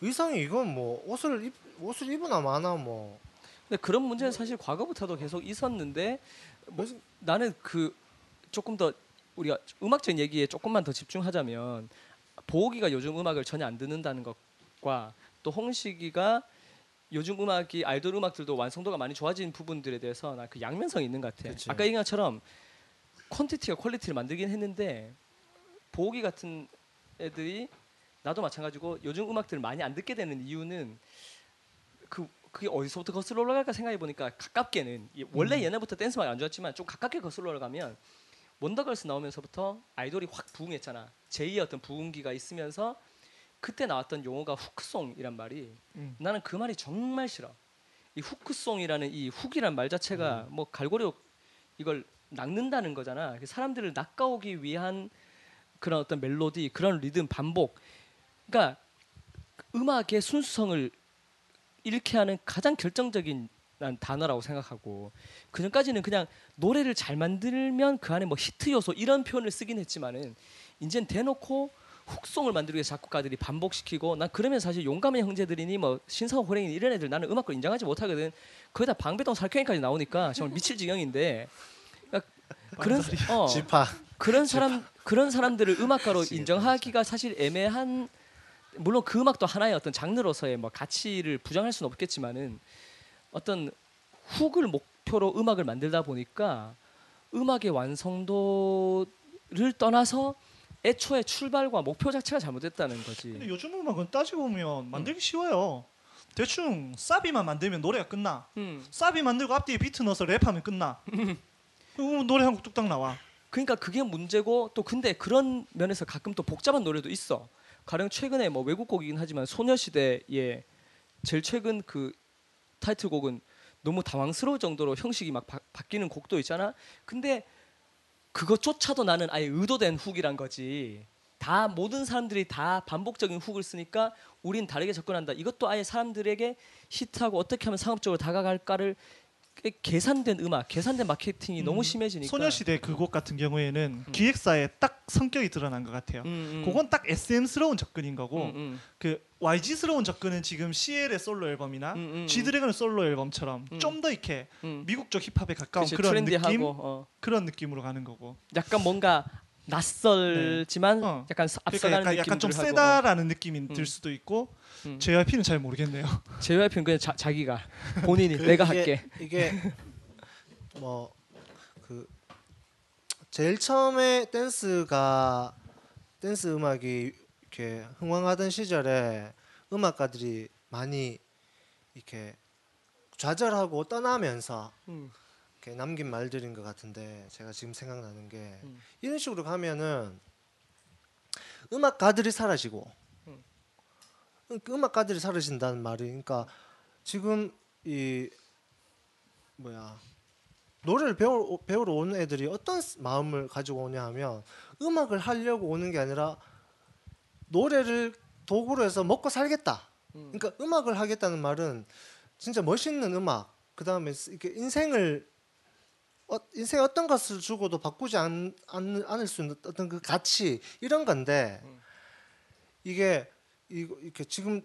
의상이 이건 뭐 옷을 입 옷을 입으나 마나 뭐 근데 그런 문제는 사실 과거부터도 계속 있었는데 뭐 나는 그 조금 더 우리가 음악적인 얘기에 조금만 더 집중하자면 보기가 요즘 음악을 전혀 안 듣는다는 것과 또 홍식이가 요즘 음악이 아이돌 음악들도 완성도가 많이 좋아진 부분들에 대해서 나 그 양면성이 있는 것 같아. 그치. 아까 얘기한 것처럼 quantity가 quality를 만들긴 했는데 보기 같은 애들이 나도 마찬가지고 요즘 음악들을 많이 안 듣게 되는 이유는 그 그게 어디서부터 거슬러 올라갈까 생각해 보니까 가깝게는 이- 원래 옛날부터 댄스 음악이 안 좋았지만 좀 가깝게 거슬러 올라가면 원더걸스 나오면서부터 아이돌이 확 부흥했잖아. 제2의 어떤 부흥기가 있으면서 그때 나왔던 용어가 후크송이란 말이 음. 나는 그 말이 정말 싫어. 이 후크송이라는 이 훅이란 말 자체가 뭐 갈고리 이걸 낚는다는 거잖아. 그 사람들을 낚아오기 위한 그런 어떤 멜로디, 그런 리듬 반복. 그러니까 음악의 순수성을 잃게 하는 가장 결정적인 난 단어라고 생각하고 그 전까지는 그냥 노래를 잘 만들면 그 안에 뭐 히트 요소 이런 표현을 쓰긴 했지만은 이젠 대놓고 훅송을 만들기 위해서 작곡가들이 반복시키고 난 그러면 사실 용감한 형제들이니 뭐 신상호 호랭이 이런 애들 나는 음악을 인정하지 못하거든. 거기다 방배동 살쾡이까지 나오니까 정말 미칠 지경인데. 그러니까 그런 어, 지파. 그런 사람 그런 사람들을 음악가로 인정하기가 사실 애매한 물론 그 음악도 하나의 어떤 장르로서의 뭐 가치를 부정할 수는 없겠지만은 어떤 훅을 목표로 음악을 만들다 보니까 음악의 완성도를 떠나서 애초에 출발과 목표 자체가 잘못됐다는 거지. 근데 요즘 음악은 따지고 보면 만들기 쉬워요. 대충 사비만 만들면 노래가 끝나. 음. 사비 만들고 앞뒤에 비트 넣어서 랩하면 끝나. 그럼 노래 한 곡 뚝딱 나와. 그러니까 그게 문제고 또 근데 그런 면에서 가끔 또 복잡한 노래도 있어. 가령 최근에 뭐 외국곡이긴 하지만 소녀시대의 제일 최근 그 타이틀곡은 너무 당황스러울 정도로 형식이 막 바, 바뀌는 곡도 있잖아. 근데 그것조차도 나는 아예 의도된 훅이란 거지. 다 모든 사람들이 다 반복적인 훅을 쓰니까 우린 다르게 접근한다. 이것도 아예 사람들에게 히트하고 어떻게 하면 상업적으로 다가갈까를 꽤 계산된 음악, 계산된 마케팅이 너무 음, 심해지니까. 소녀시대 그곡 같은 경우에는 기획사에 딱 성격이 드러난 것 같아요. 음, 음. 그건 딱 SM스러운 접근인 거고 음, 음. 그 YG스러운 접근은 지금 CL의 솔로 앨범이나 음, 음, G드래곤의 솔로 앨범처럼 음. 좀더 이렇게 음. 미국적 힙합에 가까운 그치, 그런 트렌디하고 느낌 어. 그런 느낌으로 가는 거고. 약간 뭔가 낯설지만 네. 어. 약간 서- 그러니까 앞서가는 약간, 약간 좀 하고. 세다라는 느낌이 음. 들 수도 있고 음. JYP는 잘 모르겠네요. JYP는 그냥 자, 자기가 본인이 내가 이게- 할게. 이게 뭐 그 제일 처음에 댄스가 댄스 음악이 이렇게 흥왕하던 시절에 음악가들이 많이 이렇게 좌절하고 떠나면서 음. 이렇게 남긴 말들인 것 같은데 제가 지금 생각나는 게 음. 이런 식으로 가면은 음악가들이 사라지고 음. 그 음악가들이 사라진다는 말이 그러니까 지금 이 뭐야 노래를 배우, 배우러 오는 애들이 어떤 스- 마음을 가지고 오냐 하면 음악을 하려고 오는 게 아니라 노래를 도구로 해서 먹고 살겠다. 음. 그러니까 음악을 하겠다는 말은 진짜 멋있는 음악 그 다음에 스- 이렇게 인생을 어, 인생 어떤 것을 주고도 바꾸지 않, 않, 않을 수 있는 어떤 그 가치 이런 건데 음. 이게 이렇게 지금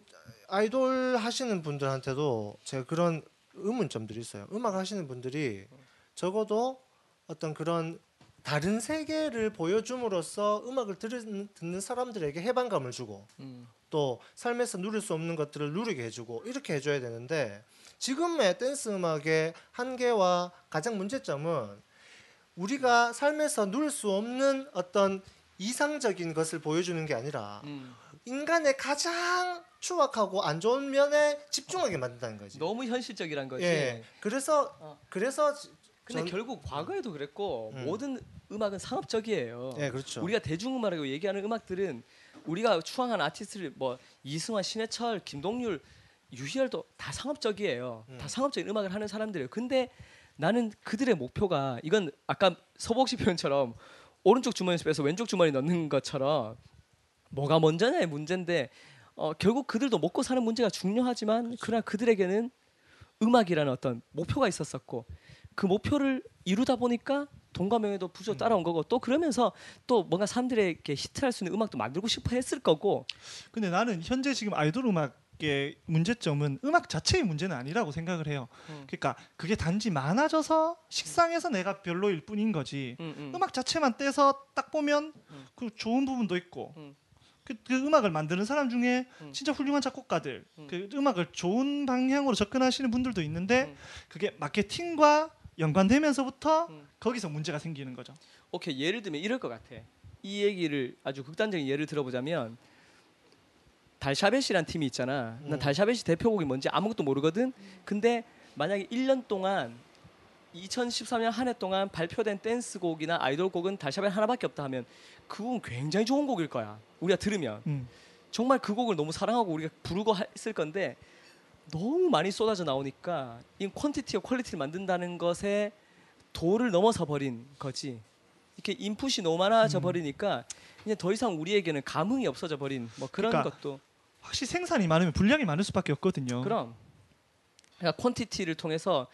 아이돌 하시는 분들한테도 제가 그런 의문점들이 있어요. 음악 하시는 분들이 적어도 어떤 그런 다른 세계를 보여줌으로써 음악을 들은, 듣는 사람들에게 해방감을 주고 음. 또 삶에서 누릴 수 없는 것들을 누리게 해주고 이렇게 해줘야 되는데 지금의 댄스 음악의 한계와 가장 문제점은 우리가 삶에서 누릴 수 없는 어떤 이상적인 것을 보여주는 게 아니라 음. 인간의 가장 추악하고 안 좋은 면에 집중하게 만든다는 거지. 너무 현실적이란 거지. 예. 그래서 어. 그래서 근데 전- 결국 과거에도 그랬고 음. 모든 음악은 상업적이에요. 예, 그렇죠. 우리가 대중음악이라고 얘기하는 음악들은 우리가 추앙하는 아티스트를 뭐 이승환, 신해철, 김동률, 유희열도 다 상업적이에요. 음. 다 상업적인 음악을 하는 사람들이에요. 근데 나는 그들의 목표가 이건 아까 서복 씨 표현처럼 오른쪽 주머니에서 빼서 왼쪽 주머니 넣는 것처럼 뭐가 먼저냐의 문제인데 어, 결국 그들도 먹고 사는 문제가 중요하지만 그러나 그들에게는 음악이라는 어떤 목표가 있었었고 그 목표를 이루다 보니까 명예도 부조 따라온 거고 또 그러면서 또 뭔가 사람들에게 히트할 수 있는 음악도 만들고 싶어 했을 거고 근데 나는 현재 지금 아이돌 음악의 문제점은 음악 자체의 문제는 아니라고 생각을 해요. 음. 그러니까 그게 단지 많아져서 식상해서 내가 별로일 뿐인 거지. 음, 음. 음악 자체만 떼서 딱 보면 음. 그 좋은 부분도 있고 음. 그, 그 음악을 만드는 사람 중에 음. 진짜 훌륭한 작곡가들 음. 그 음악을 좋은 방향으로 접근하시는 분들도 있는데 음. 그게 마케팅과 연관되면서부터 음. 거기서 문제가 생기는 거죠. 오케이 예를 들면 이럴 것 같아. 이 얘기를 아주 극단적인 예를 들어보자면 달샤벳이란 팀이 있잖아. 난 음. 달샤벳이 대표곡이 뭔지 아무것도 모르거든. 근데 만약에 1년 동안 2013년 한 해 동안 발표된 댄스곡이나 아이돌곡은 달샤벳 하나밖에 없다 하면 그 곡은 굉장히 좋은 곡일 거야. 우리가 들으면 음. 정말 그 곡을 너무 사랑하고 우리가 부르고 했을 건데 너무 많이 쏟아져 나오니까 이 quantity가 quality를 만든다는 것에 도를 넘어서 버린 거지. 이렇게 input이 너무 많아져 음. 버리니까 이제 더 이상 우리에게는 감흥이 없어져 버린 뭐 그런 그러니까 것도 확실히 생산이 많으면 불량이 많을 수밖에 없거든요. 그럼 그러니까 quantity를 통해서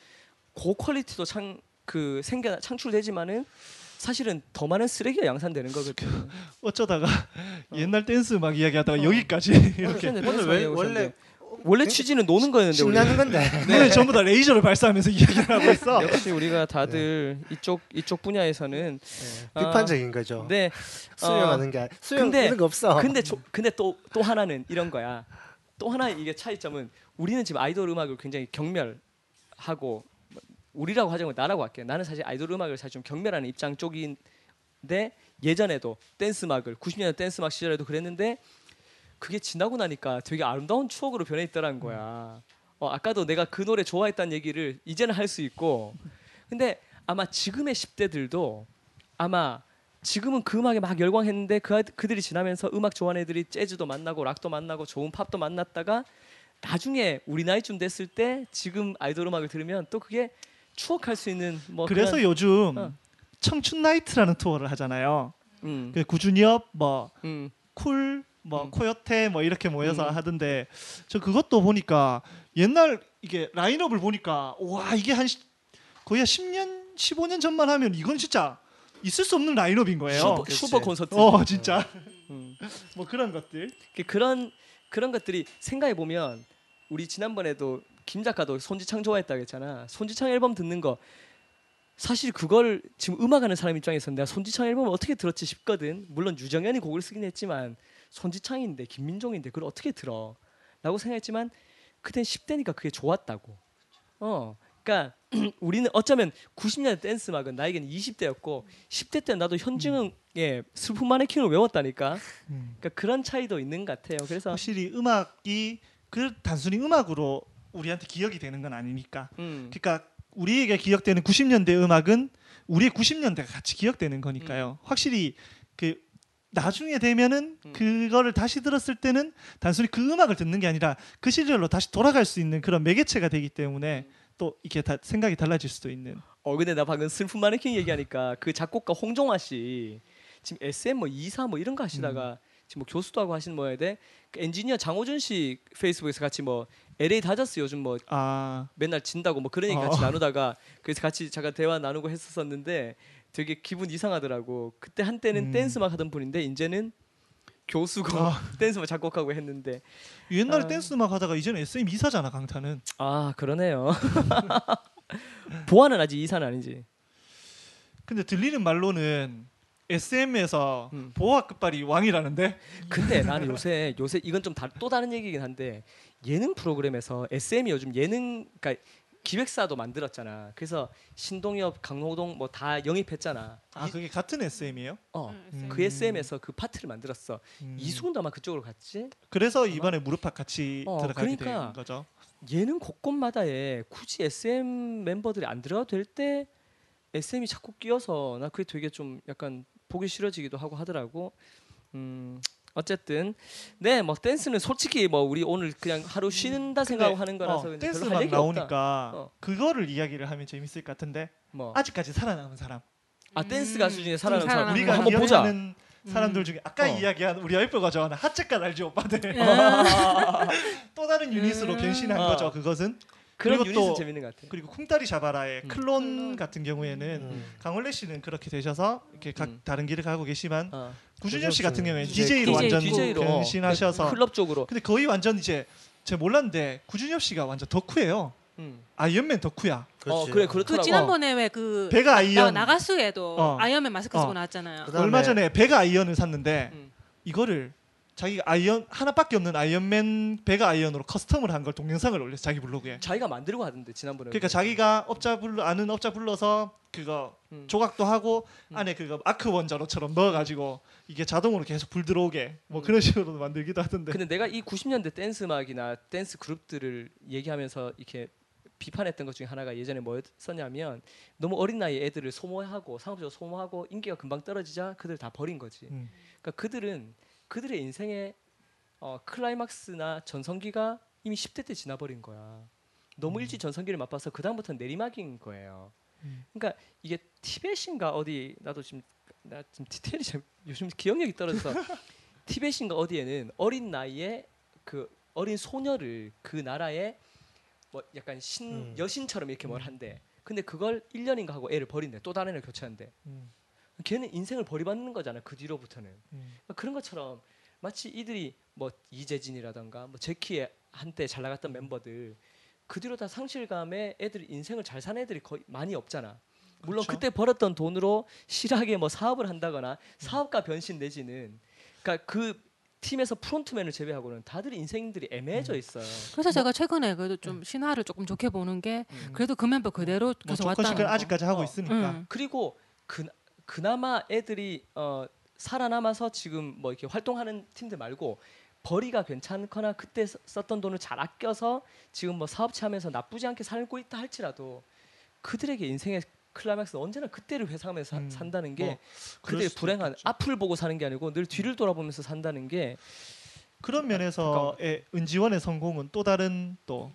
고quality도 창 그 생겨 창출되지만은 사실은 더 많은 쓰레기가 양산되는 거거든. 어쩌다가 옛날 댄스 막 이야기하다가 어. 여기까지 이렇게 오늘 오늘 왜 원래 원래 취지는 노는 거였는데 우리 신나는 건데. 오늘 전부 다 레이저를 발사하면서 이야기를 하고 있어. 역시 우리가 다들 이쪽 이쪽 분야에서는 네, 아, 비판적인 거죠. 네 수용하는 게 아니- 수용 근데- 이런 거 없어. 근데 조, 근데 또 또 하나는 이런 거야. 또 하나 이게 차이점은 우리는 지금 아이돌 음악을 굉장히 경멸하고 뭐 우리라고 하자면 나라고 할게. 나는 사실 아이돌 음악을 사실 좀 경멸하는 입장 쪽인데 예전에도 댄스 음악을 90년대 댄스 음악 시절에도 그랬는데 그게 지나고 나니까 되게 아름다운 추억으로 변해 있더라는 거야. 어, 아까도 내가 그 노래 좋아했다는 얘기를 이제는 할 수 있고 근데 아마 지금의 10대들도 아마 지금은 그 음악에 막 열광했는데 그 그들이 지나면서 음악 좋아하는 애들이 재즈도 만나고 락도 만나고 좋은 팝도 만났다가 나중에 우리 나이쯤 됐을 때 지금 아이돌 음악을 들으면 또 그게 추억할 수 있는 뭐 그래서 그런, 요즘 어. 청춘 나이트라는 투어를 하잖아요. 음, 그 구준엽 뭐 음, 쿨, 뭐 음. 코요테 뭐 이렇게 모여서 음. 하던데 저 그것도 보니까 옛날 이게 라인업을 보니까 와 이게 한 시- 거의 한 10년, 15년 전만 하면 이건 진짜 있을 수 없는 라인업인 거예요. 슈퍼. 슈퍼 콘서트 어 진짜 음. 뭐 그런 것들. 그- 그런 그런 것들이 생각해 보면 우리 지난번에도 김 작가도 손지창 좋아했다고 했잖아. 손지창 앨범 듣는 거 사실 그걸 지금 음악하는 사람 입장에서 내가 손지창 앨범을 어떻게 들었지 싶거든. 물론 유정현이 곡을 쓰긴 했지만 손지창인데 김민종인데 그걸 어떻게 들어? 라고 생각했지만 그땐 10대니까 그게 좋았다고. 어. 그러니까 우리는 어쩌면 90년대 댄스 음악은 나에게는 20대였고 10대 때 나도 현증의 슬픈 마네킹을 외웠다니까. 음. 그러니까 그런 차이도 있는 것 같아요. 그래서 확실히 음악이 그 단순히 음악으로 우리한테 기억이 되는 건 아니니까. 음, 그러니까 우리에게 기억되는 90년대 음악은 우리의 90년대가 같이 기억되는 거니까요. 확실히 그 나중에 되면은 음. 그거를 다시 들었을 때는 단순히 그 음악을 듣는 게 아니라 그 시절로 다시 돌아갈 수 있는 그런 매개체가 되기 때문에 또 이렇게 다 생각이 달라질 수도 있는. 어 근데 나 방금 슬픈 마네킹 얘기하니까 그 작곡가 홍종화 씨 지금 SM 뭐 이사 뭐 이런 거 하시다가 지금 뭐 교수도 하고 하시는 돼? 그 엔지니어 장호준 씨 페이스북에서 같이 뭐 LA 다저스 요즘 뭐 아 맨날 진다고 뭐 그런 얘기 어. 같이 나누다가 그래서 같이 잠깐 대화 나누고 했었었는데 되게 기분 이상하더라고. 그때 한때는 음. 댄스막 하던 분인데 이제는 교수고 아. 댄스막 작곡하고 했는데 옛날에 아. 댄스 음악 하다가 이제는 SM 이사잖아 강타는. 아 그러네요. 보아는 아직 이사는 아니지. 근데 들리는 말로는 SM에서 음. 보아 끝발이 왕이라는데. 근데 나는 요새 요새 이건 좀 또 다른 얘기긴 한데 예능 프로그램에서 SM이 요즘 예능 그러니까 기획사도 만들었잖아. 그래서 신동엽, 강호동 뭐 다 영입했잖아. 아 그게 같은 SM이에요? 어. 음. 그 SM에서 그 파트를 만들었어. 음. 이수근도 아마 그쪽으로 갔지. 그래서 이번에 무릎팍 같이 어, 들어가게 그러니까. 된 거죠. 예능 곳곳마다에 굳이 SM 멤버들이 안 들어가도 될 때 SM이 자꾸 끼어서 나 그게 되게 좀 약간 보기 싫어지기도 하고 하더라고. 음 어쨌든 네 뭐 댄스는 솔직히 뭐 우리 오늘 그냥 하루 쉬는다 생각하고 하는 거라서 어, 댄스 막 나오니까 어. 그거를 이야기를 하면 재밌을 것 같은데 뭐 아직까지 살아남은 사람 아 댄스 음, 가수 중에 살아남은 좀 사람 살아남은 우리가 한번 보자. 사람들 중에 아까 어. 이야기한 우리 와이프가 좋아하는 핫젝갓알지 오빠들 예. 또 다른 유닛으로 음. 변신한 어. 거죠 그것은 그런 그리고 유닛은 또- 재밌는 것 같아. 그리고 쿵따리 샤바라의 음. 클론 클론. 같은 경우에는 음. 강원래 씨는 그렇게 되셔서 이렇게 각 음. 다른 길을 가고 계시만 어. 구준엽 씨 같은 경우에는 DJ DJ로 완전 DJ로 어. 변신하셔서 클럽 쪽으로. 근데 거의 완전 이제 제가 몰랐는데 구준엽 씨가 완전 덕후예요 음. 아이언맨 덕후야 어 그렇지. 그래 그 그렇더라고. 지난번에 왜 그 베가 아이언 나가수에도 어. 아이언맨 마스크 쓰고 어. 나왔잖아요. 그다음에 얼마 전에 베가 아이언을 샀는데 음. 이거를 자기가 아이언 하나밖에 없는 아이언맨 베가 아이언으로 custom을 한 걸 동영상을 올렸어 자기 블로그에. 자기가 만들고 하던데 지난번에. 그러니까 자기가 업자 불러 아는 업자 불러서 그거 음. 조각도 하고 음. 안에 그거 아크 원자로처럼 넣어가지고 이게 자동으로 계속 불 들어오게 뭐 음. 그런 식으로 만들기도 하던데. 근데 내가 이 90년대 댄스 음악이나 댄스 그룹들을 얘기하면서 이렇게 비판했던 것 중에 하나가 예전에 뭐였었냐면 너무 어린 나이에 애들을 소모하고 상업적으로 소모하고 인기가 금방 떨어지자 그들 다 버린 거지. 음. 그러니까 그들은 그들의 인생의 어, 클라이막스나 전성기가 이미 10대 때 지나버린 거야. 너무 일찍 전성기를 맛봐서 그 다음부터는 내리막인 거예요. 음. 그러니까 이게 티벳인가 어디 나도 지금 나 지금 디테일이 좀 요즘 기억력이 떨어져서 티벳인가 어디에는 어린 나이에 그 어린 소녀를 그 나라의 뭐 약간 신 음. 여신처럼 이렇게 뭘 한대. 근데 그걸 1년인가 하고 애를 버린대. 또 다른 애를 교체한대. 음. 걔는 인생을 버리받는 거잖아. 그 뒤로부터는. 음. 그러니까 그런 것처럼 마치 이들이 뭐 이재진이라던가 뭐 제키의 한때 잘 나갔던 멤버들 그 뒤로 다 상실감에 애들 인생을 잘 사는 애들이 거의 많이 없잖아. 물론 그쵸. 그때 벌었던 돈으로 실하게 뭐 사업을 한다거나 사업가 변신 내지는 그러니까 그 팀에서 프론트맨을 제외하고는 다들 인생들이 애매해져 있어요. 그래서 제가 최근에 그래도 좀 신화를 조금 좋게 보는 게 음. 그래도 그 멤버 그대로 뭐 계속 조건식을 왔다는 거. 아직까지 하고 어. 있으니까. 음. 그리고 그 그나마 애들이 어 살아남아서 지금 뭐 이렇게 활동하는 팀들 말고 벌이가 괜찮거나 그때 쓰- 썼던 돈을 잘 아껴서 지금 뭐 사업체 하면서 나쁘지 않게 살고 있다 할지라도 그들에게 인생의 클라이맥스는 언제나 그때를 회상하면서 사- 음, 산다는 게뭐 수도 불행한 있겠죠. 앞을 보고 사는 게 아니고 늘 뒤를 돌아보면서 산다는 게 그런 면에서의 은지원의 성공은 또 다른 또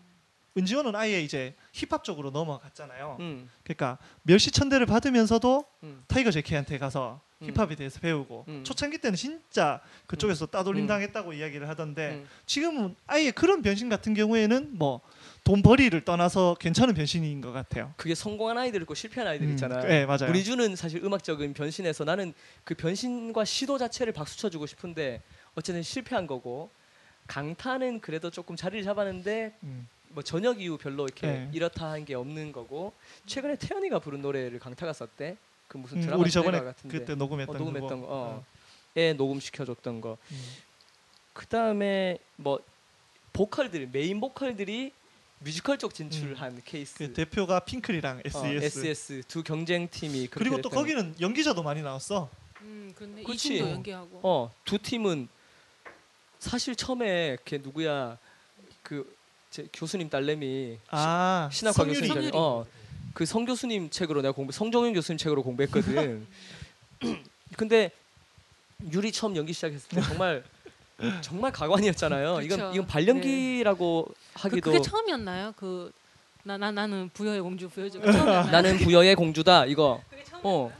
은지원은 아예 이제 힙합 쪽으로 넘어갔잖아요. 음, 그러니까 멸시천대를 받으면서도 음, 타이거 JK한테 가서 음. 힙합에 대해서 배우고 음. 초창기 때는 진짜 그쪽에서 따돌림 음. 당했다고 이야기를 하던데 음. 지금은 아예 그런 변신 같은 경우에는 뭐 돈벌이를 떠나서 괜찮은 변신인 것 같아요. 그게 성공한 아이들 있고 실패한 아이들 음, 있잖아요. 네 맞아요. 우리주는 사실 음악적인 변신에서 나는 그 변신과 시도 자체를 박수 쳐주고 싶은데 어쨌든 실패한 거고 강타는 그래도 조금 자리를 잡았는데 음. 뭐 전역 이후 별로 이렇게 네. 이렇다 한 게 없는 거고 최근에 태연이가 부른 노래를 강타가 썼대 그 무슨 음, 드라마 우리 저번에 같은데 그때 어, 녹음했던, 녹음했던 그거. 거, 어. 에 녹음 시켜줬던 거. 음. 그 다음에 뭐 보컬들 메인 보컬들이 뮤지컬 쪽 진출한 케이스. 그 대표가 핑클이랑 SES. 어, SES 두 경쟁 팀이 그렇게 그리고 또 거기는 연기자도 많이 나왔어. 음, 근데 이 그치. 팀도 연기하고. 어, 두 팀은 사실 처음에 걔 누구야 그제 교수님 딸내미 아 신학과. 교수님 딸- 어, 그성 교수님 책으로 내가 공부 성종윤 교수님 책으로 공부했거든. 근데 유리 처음 연기 시작했을 때 정말 정말 가관이었잖아요. 이건. 이건 발연기라고 그, 하기도 그 게 처음이었나요? 그 나 나 나 는 부여의 공주 처음이었나요? 나는 부여의 공주다 이거. 그게 처음. 어.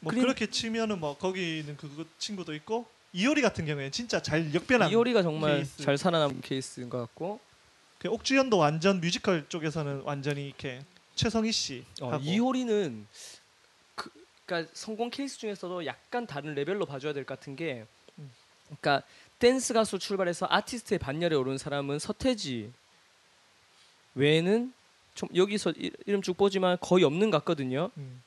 뭐 그렇게 치면은 뭐 거기는 그 친구도 있고 이효리 같은 경우에 진짜 잘 역변한. 이효리가 정말 케이스. 잘 살아남은 케이스인 것 같고 그 옥주현도 완전 뮤지컬 쪽에서는 완전히 이렇게 최성희 씨 어, 이효리는 그, 그러니까 성공 케이스 중에서도 약간 다른 레벨로 봐줘야 될 것 같은 게, 음. 그러니까 댄스 가수 출발해서 아티스트의 반열에 오른 사람은 서태지 외에는 좀 여기서 이- 이름 쭉 보지만 거의 없는 것 같거든요. 음.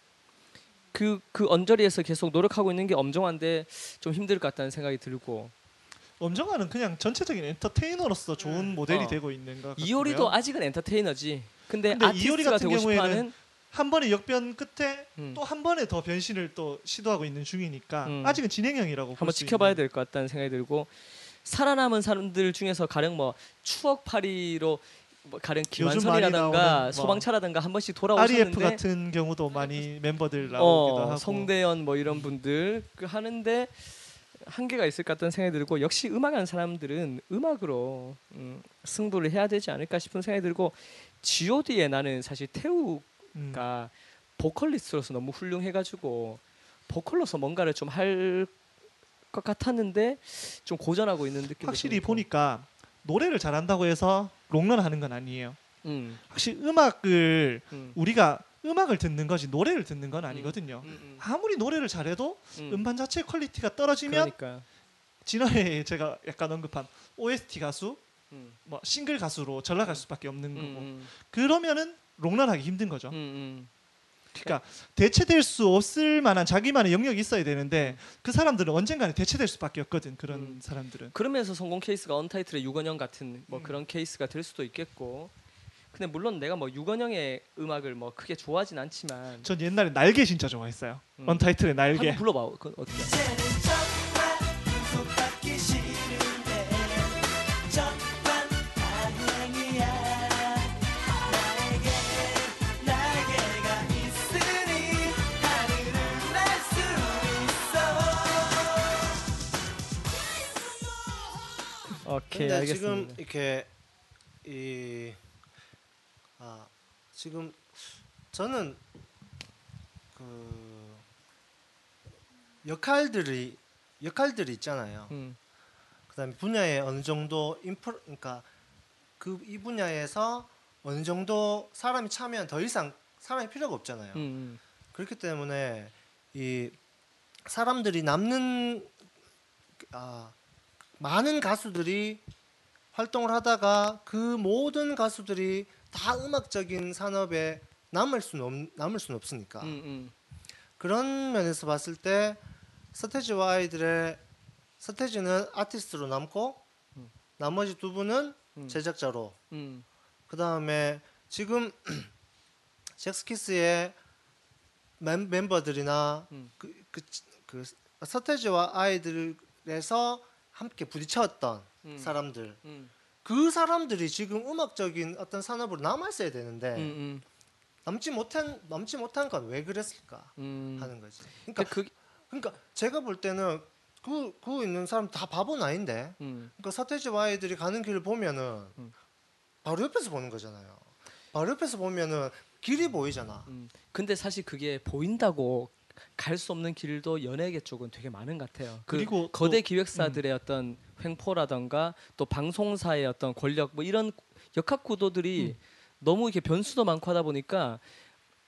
그그 언저리에서 계속 노력하고 있는 게 엄정한데 좀 힘들 것 같다는 생각이 들고 엄정화는 그냥 전체적인 엔터테이너로서 좋은 모델이 어. 되고 있는 것 같고요. 이효리도 아직은 엔터테이너지. 근데, 근데 이효리 아티스트가 같은 되고 싶어하는 한 번의 역변 끝에 음, 또한 번에 더 변신을 또 시도하고 있는 중이니까 음. 아직은 진행형이라고 한번 지켜봐야. 될 것 같다는 생각이 들고 살아남은 사람들 중에서 가령 뭐 추억팔이로 뭐 가령 나오는 뭐 소방차라든가 한 번씩 돌아오셨는데 같은 경우도 많이 멤버들 나오기도 어, 하고 성대현 뭐 이런 분들 그 하는데 한계가 있을 것 같다는 생각이 들고 역시 음악하는 사람들은 음악으로 음, 승부를 해야 되지 않을까 싶은 생각이 들고 G.O.D에 나는 사실 태 음. 보컬리스트로서 너무 훌륭해가지고 보컬로서 뭔가를 좀 할 것 같았는데 좀 고전하고 있는 느낌. 확실히 보니까 노래를 잘한다고 해서 롱런 하는 건 아니에요. 음, 확실히 음악을 음, 우리가 음악을 듣는 거지 노래를 듣는 건 아니거든요. 음, 음, 아무리 노래를 잘해도 음. 음반 자체 quality가 떨어지면 그러니까. 지난해 제가 약간 언급한 OST 가수, 음, 뭐 싱글 가수로 전락할 수밖에 없는 음, 거고 음, 그러면은 롱런하기 힘든 거죠. 음, 음. 그러니까 대체될 수 없을 만한 자기만의 영역이 있어야 되는데 그 사람들은 언젠가는 대체될 수밖에 없거든. 그런 음. 사람들은. 그러면서 성공 케이스가 언타이틀의 유건형 같은 뭐 그런 케이스가 될 수도 있겠고. 근데 물론 내가 뭐 유건형의 음악을 뭐 크게 좋아하진 않지만 전 옛날에 날개 진짜 좋아했어요. 음. 언타이틀의 날개. 한번 불러봐. 그 어떻게? 오케이 근데 알겠습니다. 지금 이렇게 이 아, 지금 저는 그 역할들이 역할들이 있잖아요. 음, 그다음에 분야에 어느 정도 인프 그러니까 그 이 분야에서 어느 정도 사람이 참여한 더 이상 사람이 필요가 없잖아요. 음, 그렇기 때문에 이 사람들이 남는 아 많은 가수들이 활동을 하다가 그 모든 가수들이 다 음악적인 산업에 남을 수는 없, 남을 수는 없으니까 음, 음, 그런 면에서 봤을 때 서태지와 아이들의 서태지는 아티스트로 남고 음. 나머지 두 분은 음. 제작자로 음, 그 다음에 지금 잭스키스의 멤, 멤버들이나 음. 그, 그, 그 서태지와 아이들에서 함께 부딪혔던 음. 사람들 음, 그 사람들이 지금 음악적인 어떤 산업으로 남아 있어야 되는데 음, 남지 못한 남지 못한 건 왜 그랬을까 음. 하는 거지. 그러니까 그 그러니까 제가 볼 때는 그, 그 있는 사람 다 바보는 아닌데 음, 그러니까 서태지와 아이들이 가는 길을 보면은 음. 바로 옆에서 보는 거잖아요. 바로 옆에서 보면은 길이 보이잖아. 음. 근데 사실 그게 보인다고 갈 수 없는 길도 연예계 쪽은 되게 많은 것 같아요. 그 그리고 거대 또- 기획사들의 어떤 횡포라던가 또 방송사의 어떤 권력 뭐 이런 역학 구도들이 너무 이렇게 변수도 많고 하다 보니까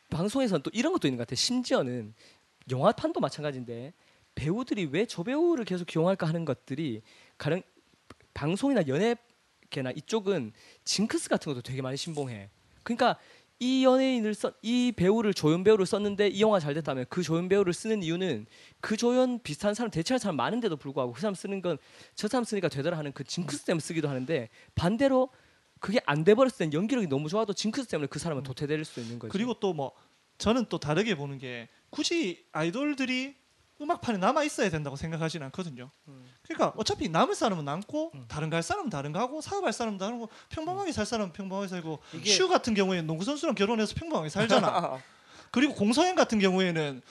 방송에서는 또 이런 것도 있는 것 같아요. 심지어는 영화판도 마찬가지인데 배우들이 왜 저 배우를 계속 기용할까 하는 것들이 가령 방송이나 연예계나 이쪽은 징크스 같은 것도 되게 많이 신봉해. 그러니까 이 연예인을 써, 이 배우를 조연 배우를 썼는데 이 영화 잘 됐다면 그 조연 배우를 쓰는 이유는 그 조연 비슷한 사람 대체할 사람 많은데도 불구하고 그 사람 쓰는 건 저 사람 쓰니까 되더라 하는 그 징크스 때문에 쓰기도 하는데 반대로 그게 안 돼 버렸을 땐 연기력이 너무 좋아도 징크스 때문에 그 사람은 도태될 수 있는 거죠. 그리고 또 뭐 저는 또 다르게 보는 게 굳이 아이돌들이 음악판에 남아 있어야 된다고 생각하지는 않거든요. 음. 그러니까 어차피 남을 사람은 남고 다른 갈 사람은 다른 거 하고 사업할 사람은 다른 거 평범하게 살 사람은 평범하게 살고 슈 같은 경우에는 농구 선수랑 결혼해서 평범하게 살잖아. 그리고 공서현 같은 경우에는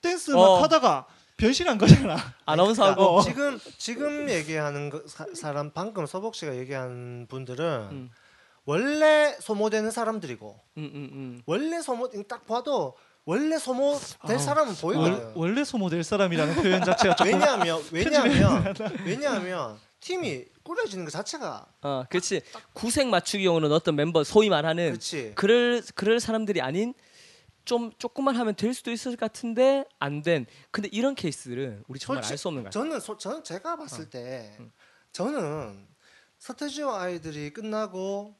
댄스 막 어. 하다가 변신한 거잖아. 아나운서하고 어. 지금 지금 얘기하는 거, 사, 사람 방금 서복 씨가 얘기한 분들은 음. 원래 소모되는 사람들이고 음, 음, 음. 원래 소모 딱 봐도 원래 소모될 아, 사람은 보이거든. 월, 원래 소모될 사람이라는 표현 자체가 조금 왜냐하면 왜냐하면 왜냐하면 팀이 꾸려지는 것 자체가 어, 그렇지. 구색 맞추기용으로는 어떤 멤버 소위 말하는 그렇지. 그럴 그럴 사람들이 아닌 좀 조금만 하면 될 수도 있을 것 같은데 안 된. 근데 이런 케이스들은 우리 정말 알 수 없는 거야. 저는 소, 저는 제가 봤을 어. 때 음. 저는 서태지와 아이들이 끝나고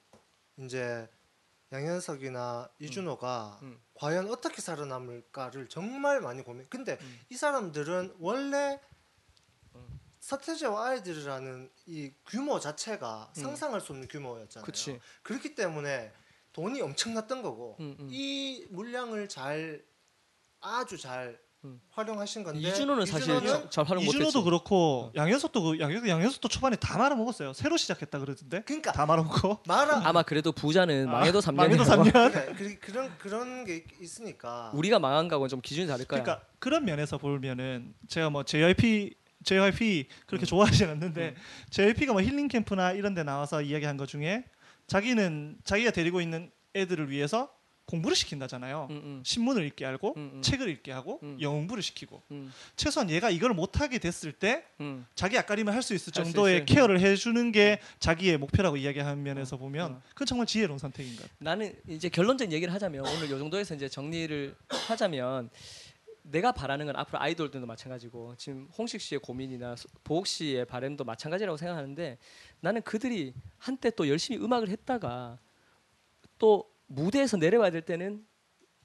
이제 양현석이나 이준호가 음. 과연 어떻게 살아남을까를 정말 많이 고민. 근데 음. 이 사람들은 원래 서태지와 아이들이라는 이 규모 자체가 음. 상상할 수 없는 규모였잖아요. 그치. 그렇기 때문에 돈이 엄청났던 거고 음, 음. 이 물량을 잘 아주 잘 음. 활용하신 건데 이준호는 사실 이준호는 잘- 잘 활용 못했지. 이준호도 그렇고 양현석도 그 양현, 양현석도 초반에 다 말아 먹었어요. 새로 시작했다 그러던데. 그러니까 다 말아 먹고. 말아 아마 그래도 부자는 망해도 3년. 망해도 3년. 그래, 그, 그런 그런 게 있- 있으니까 우리가 망한 거하고는 좀 기준이 다를 거야. 그러니까 그런 면에서 보면은 제가 뭐 JYP JYP 그렇게 좋아하진 않는데 JYP가 뭐 힐링 캠프나 이런 데 나와서 이야기한 것 중에 자기는 자기가 데리고 있는 애들을 위해서 공부를 시킨다잖아요. 음, 음, 신문을 읽게 하고 음, 음. 책을 읽게 하고 음. 영어 공부를 시키고 음, 최소한 얘가 이걸 못하게 됐을 때 음. 자기 앞가림을 할 수 있을 할수 정도의 있어요. 케어를 해주는 게 자기의 목표라고 이야기하는 면에서 보면 어. 그건 정말 지혜로운 선택인 것 같아요. 나는 이제 결론적인 얘기를 하자면 오늘 요 정도에서 이제 정리를 하자면 내가 바라는 건 앞으로 아이돌들도 마찬가지고 지금 홍식 씨의 고민이나 소- 보옥 씨의 바램도 마찬가지라고 생각하는데 나는 그들이 한때 또 열심히 음악을 했다가 또 무대에서 내려와야 될 때는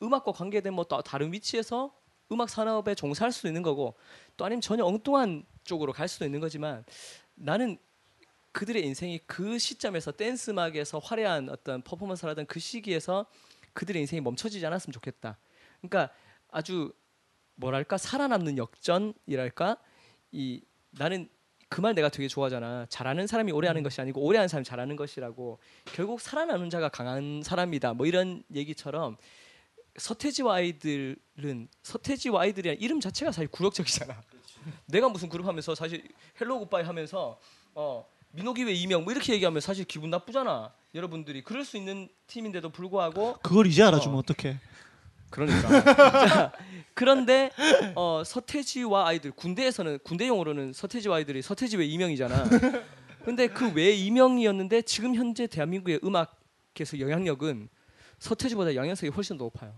음악과 관계된 뭐 또 다른 위치에서 음악 산업에 종사할 수도 있는 거고 또 아니면 전혀 엉뚱한 쪽으로 갈 수도 있는 거지만 나는 그들의 인생이 그 시점에서 댄스 음악에서 화려한 어떤 퍼포먼스를 하던 그 시기에서 그들의 인생이 멈춰지지 않았으면 좋겠다. 그러니까 아주 뭐랄까 살아남는 역전이랄까 이 나는 그 말 내가 되게 좋아하잖아. 잘하는 사람이 오래 하는 것이 아니고 오래 하는 사람이 잘하는 것이라고. 결국 살아남는 자가 강한 사람이다. 뭐 이런 얘기처럼 서태지와 아이들은 서태지와 아이들이란 이름 자체가 사실 굴욕적이잖아. 내가 무슨 그룹 하면서 사실 헬로 굿바이 하면서 어 민호기 외 이 명 뭐 이렇게 얘기하면 사실 기분 나쁘잖아. 여러분들이 그럴 수 있는 팀인데도 불구하고 그걸 이제 알아주면 어. 어. 떡해 그러니까. 자, 그런데 어, 서태지와 아이들 군대에서는 군대 용어로는 서태지와 아이들이 서태지 외 이 명이잖아. 근데 그 외 이 명이었는데 지금 현재 대한민국의 음악에서 영향력은 서태지보다 영향성이 훨씬 더 높아요.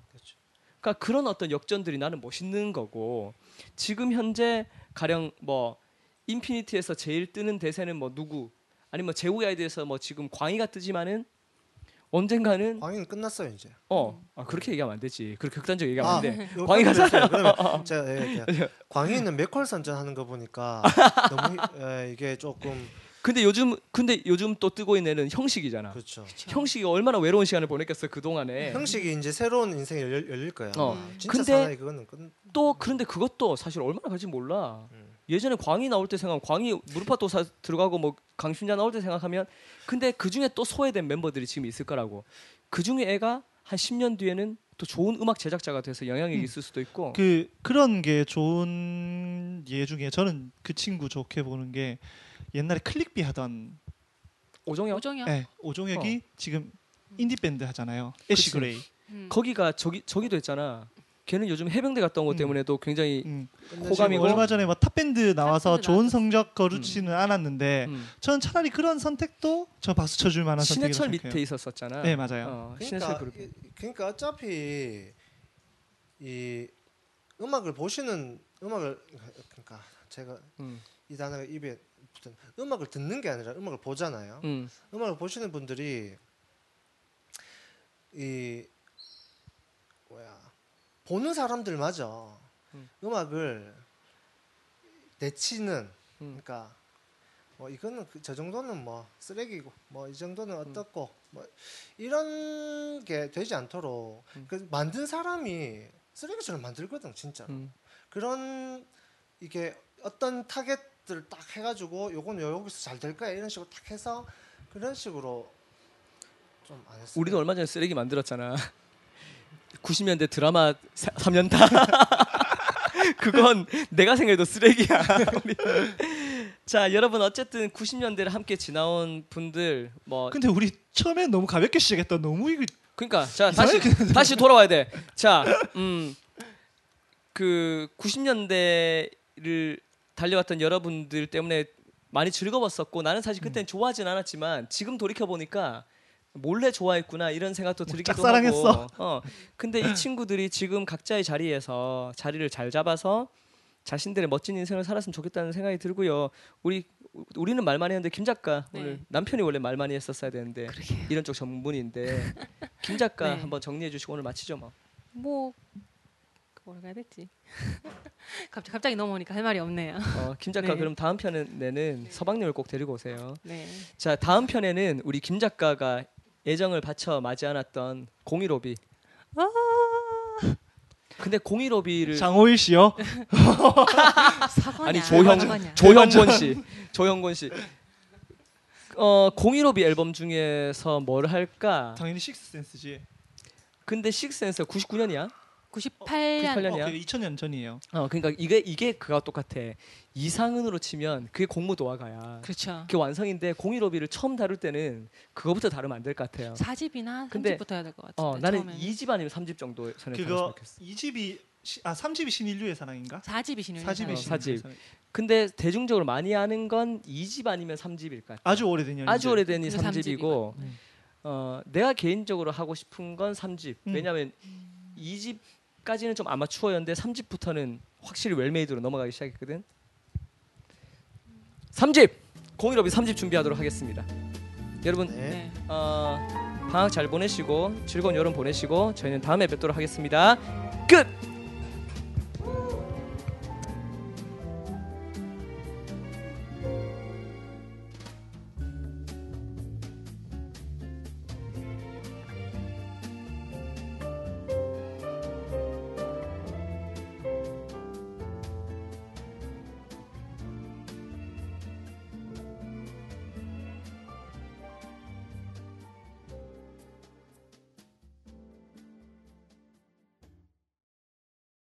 그러니까 그런 어떤 역전들이 나는 멋있는 거고 지금 현재 가령 뭐 인피니티에서 제일 뜨는 대세는 뭐 누구 아니면 뭐 제우의 아이들에서 뭐 지금 광희가 뜨지만은 언젠가는 광희는 끝났어요 이제. 어 아, 그렇게 얘기하면 안 되지. 그렇게 극단적 얘기하면 아, 안 돼. 요 광희가 그러면 제가 예, 예. 광희는 맥콜 선전하는 거 보니까 너무 예, 이게 조금 근데 요즘 근데 요즘 또 뜨고 있는 애는 형식이잖아. 그렇죠. 형식이 얼마나 외로운 시간을 보냈겠어 그 동안에. 형식이 이제 새로운 인생이 열릴, 열릴 거야. 어. 아마. 진짜 근데 사나이 그거는 끝. 또 그런데 그것도 사실 얼마나 갈지 몰라. 음. 예전에 광희 나올 때 생각, 광희 무르파도 사 들어가고 뭐 강신자 나올 때 생각하면, 근데 그 중에 또 소외된 멤버들이 지금 있을 거라고. 그 중에 애가 한 10년 뒤에는 또 좋은 음악 제작자가 돼서 영향력이 음. 있을 수도 있고. 그 그런 게 좋은 예 중에 저는 그 친구 좋게 보는 게 옛날에 클릭비 하던 오정혁 오정현. 예, 오종혁이 지금 인디 밴드 하잖아요. 그치. 애쉬 그레이. 음. 거기가 저기 저기도 했잖아. 걔는 요즘 해병대 갔다 온것 음. 때문에도 굉장히 음. 호감이고. 얼마 전에 뭐 탑밴드 나와서 탑밴드 좋은. 성적 거두지는 않았는데 음. 저는 차라리 그런 선택도 저 박수 쳐줄 만한 신해철 생각해요. 밑에 있었었잖아. 네 맞아요. 어, 신해철 그러니까 그룹. 이- 그러니까 어차피 이 음악을 보시는 음악을 그러니까 제가 음. 이 단어가 입에 붙은 음악을 듣는 게 아니라 음악을 보잖아요. 음. 음악을 보시는 분들이 이 뭐야 보는 사람들 맞아. 음. 음. 악을 내치는 음. 그러니까 뭐 이거는 그, 저 정도는 뭐 쓰레기고 뭐 이 정도는 어떻고 뭐 이런 게 되지 않도록 음. 그 만든 사람이 쓰레기처럼 만들거든 진짜로. 음. 그런 이게 어떤 타겟들을 딱 해가지고 요거는 여기서 잘 될 거야 이런 식으로 딱 해서 그런 식으로 좀 안 했어. 우리도 얼마 전에 쓰레기 만들었잖아. 90년대 드라마 3년타. 그건 내가 생각해도 쓰레기야. 자, 여러분 어쨌든 90년대를 함께 지나온 분들 뭐 근데 우리 처음에 너무 가볍게 시작했다. 너무 이거 그러니까 자 다시 다시 돌아와야 돼. 자, 음, 그 90년대를 달려왔던 여러분들 때문에 많이 즐거웠었고 나는 사실 그때는 좋아하진 않았지만 지금 돌이켜 보니까 몰래 좋아했구나 이런 생각도 들기도 짝사랑했어. 하고. 어. 근데 이 친구들이 지금 각자의 자리에서 자리를 잘 잡아서 자신들의 멋진 인생을 살았으면 좋겠다는 생각이 들고요. 우리 우리는 말 많이 했는데 김 작가 네. 오늘 남편이 원래 말 많이 했었어야 되는데 그러게요. 이런 쪽 전문인데 김 작가 네. 한번 정리해 주시고 오늘 마치죠 뭐. 뭐 뭐라고 해야 될지 갑자기 갑자기 넘어오니까 할 말이 없네요. 어, 김 작가 네. 그럼 다음 편에는 서방님을 꼭 데리고 오세요. 네. 자 다음 편에는 우리 김 작가가 애정을 바쳐 맞이 않았던 공일오비. 아. 근데 공일오비를 장호일 씨요. 아니 조형 사과냐? 조형권 씨 조형권 씨. 어 공일오비 앨범 중에서 뭘 할까? 당연히 식스센스지. 근데 식센스 99년이야. 98년 98년. 어, 년이야? 그게 2000년 전이에요. 어 그러니까 이게 이게 그가 똑같아. 이상은으로 치면 그게 공무 도화가야. 그렇죠. 그게 완성인데 공일오비를 처음 다룰 때는 그거부터 다루면 안 될 것 같아요. 4집이나 근데- 3집부터 해야 될 것 같은데. 어 나는 처음에는. 2집 아니면 3집 정도 선에 그거 다뤘으면 좋겠어. 이 집이 아 3집이 신인류의 사랑인가? 4집이 신을 4집이 어, 신인류의 사집. 사랑. 근데 대중적으로 많이 아는 건 2집 아니면 3집일 것 같아. 아주 오래된 연인들. 아주 오래된 이 근데 3집이고 음. 어, 내가 개인적으로 하고 싶은 건 3집. 음. 왜냐면 2집 까지는 좀 아마추어였는데 3집부터는 확실히 웰메이드로 넘어가기 시작했거든. 3집 공일업이 3집 준비하도록 하겠습니다. 여러분 네. 네. 어, 방학 잘 보내시고 즐거운 여름 보내시고 저희는 다음에 뵙도록 하겠습니다. 끝.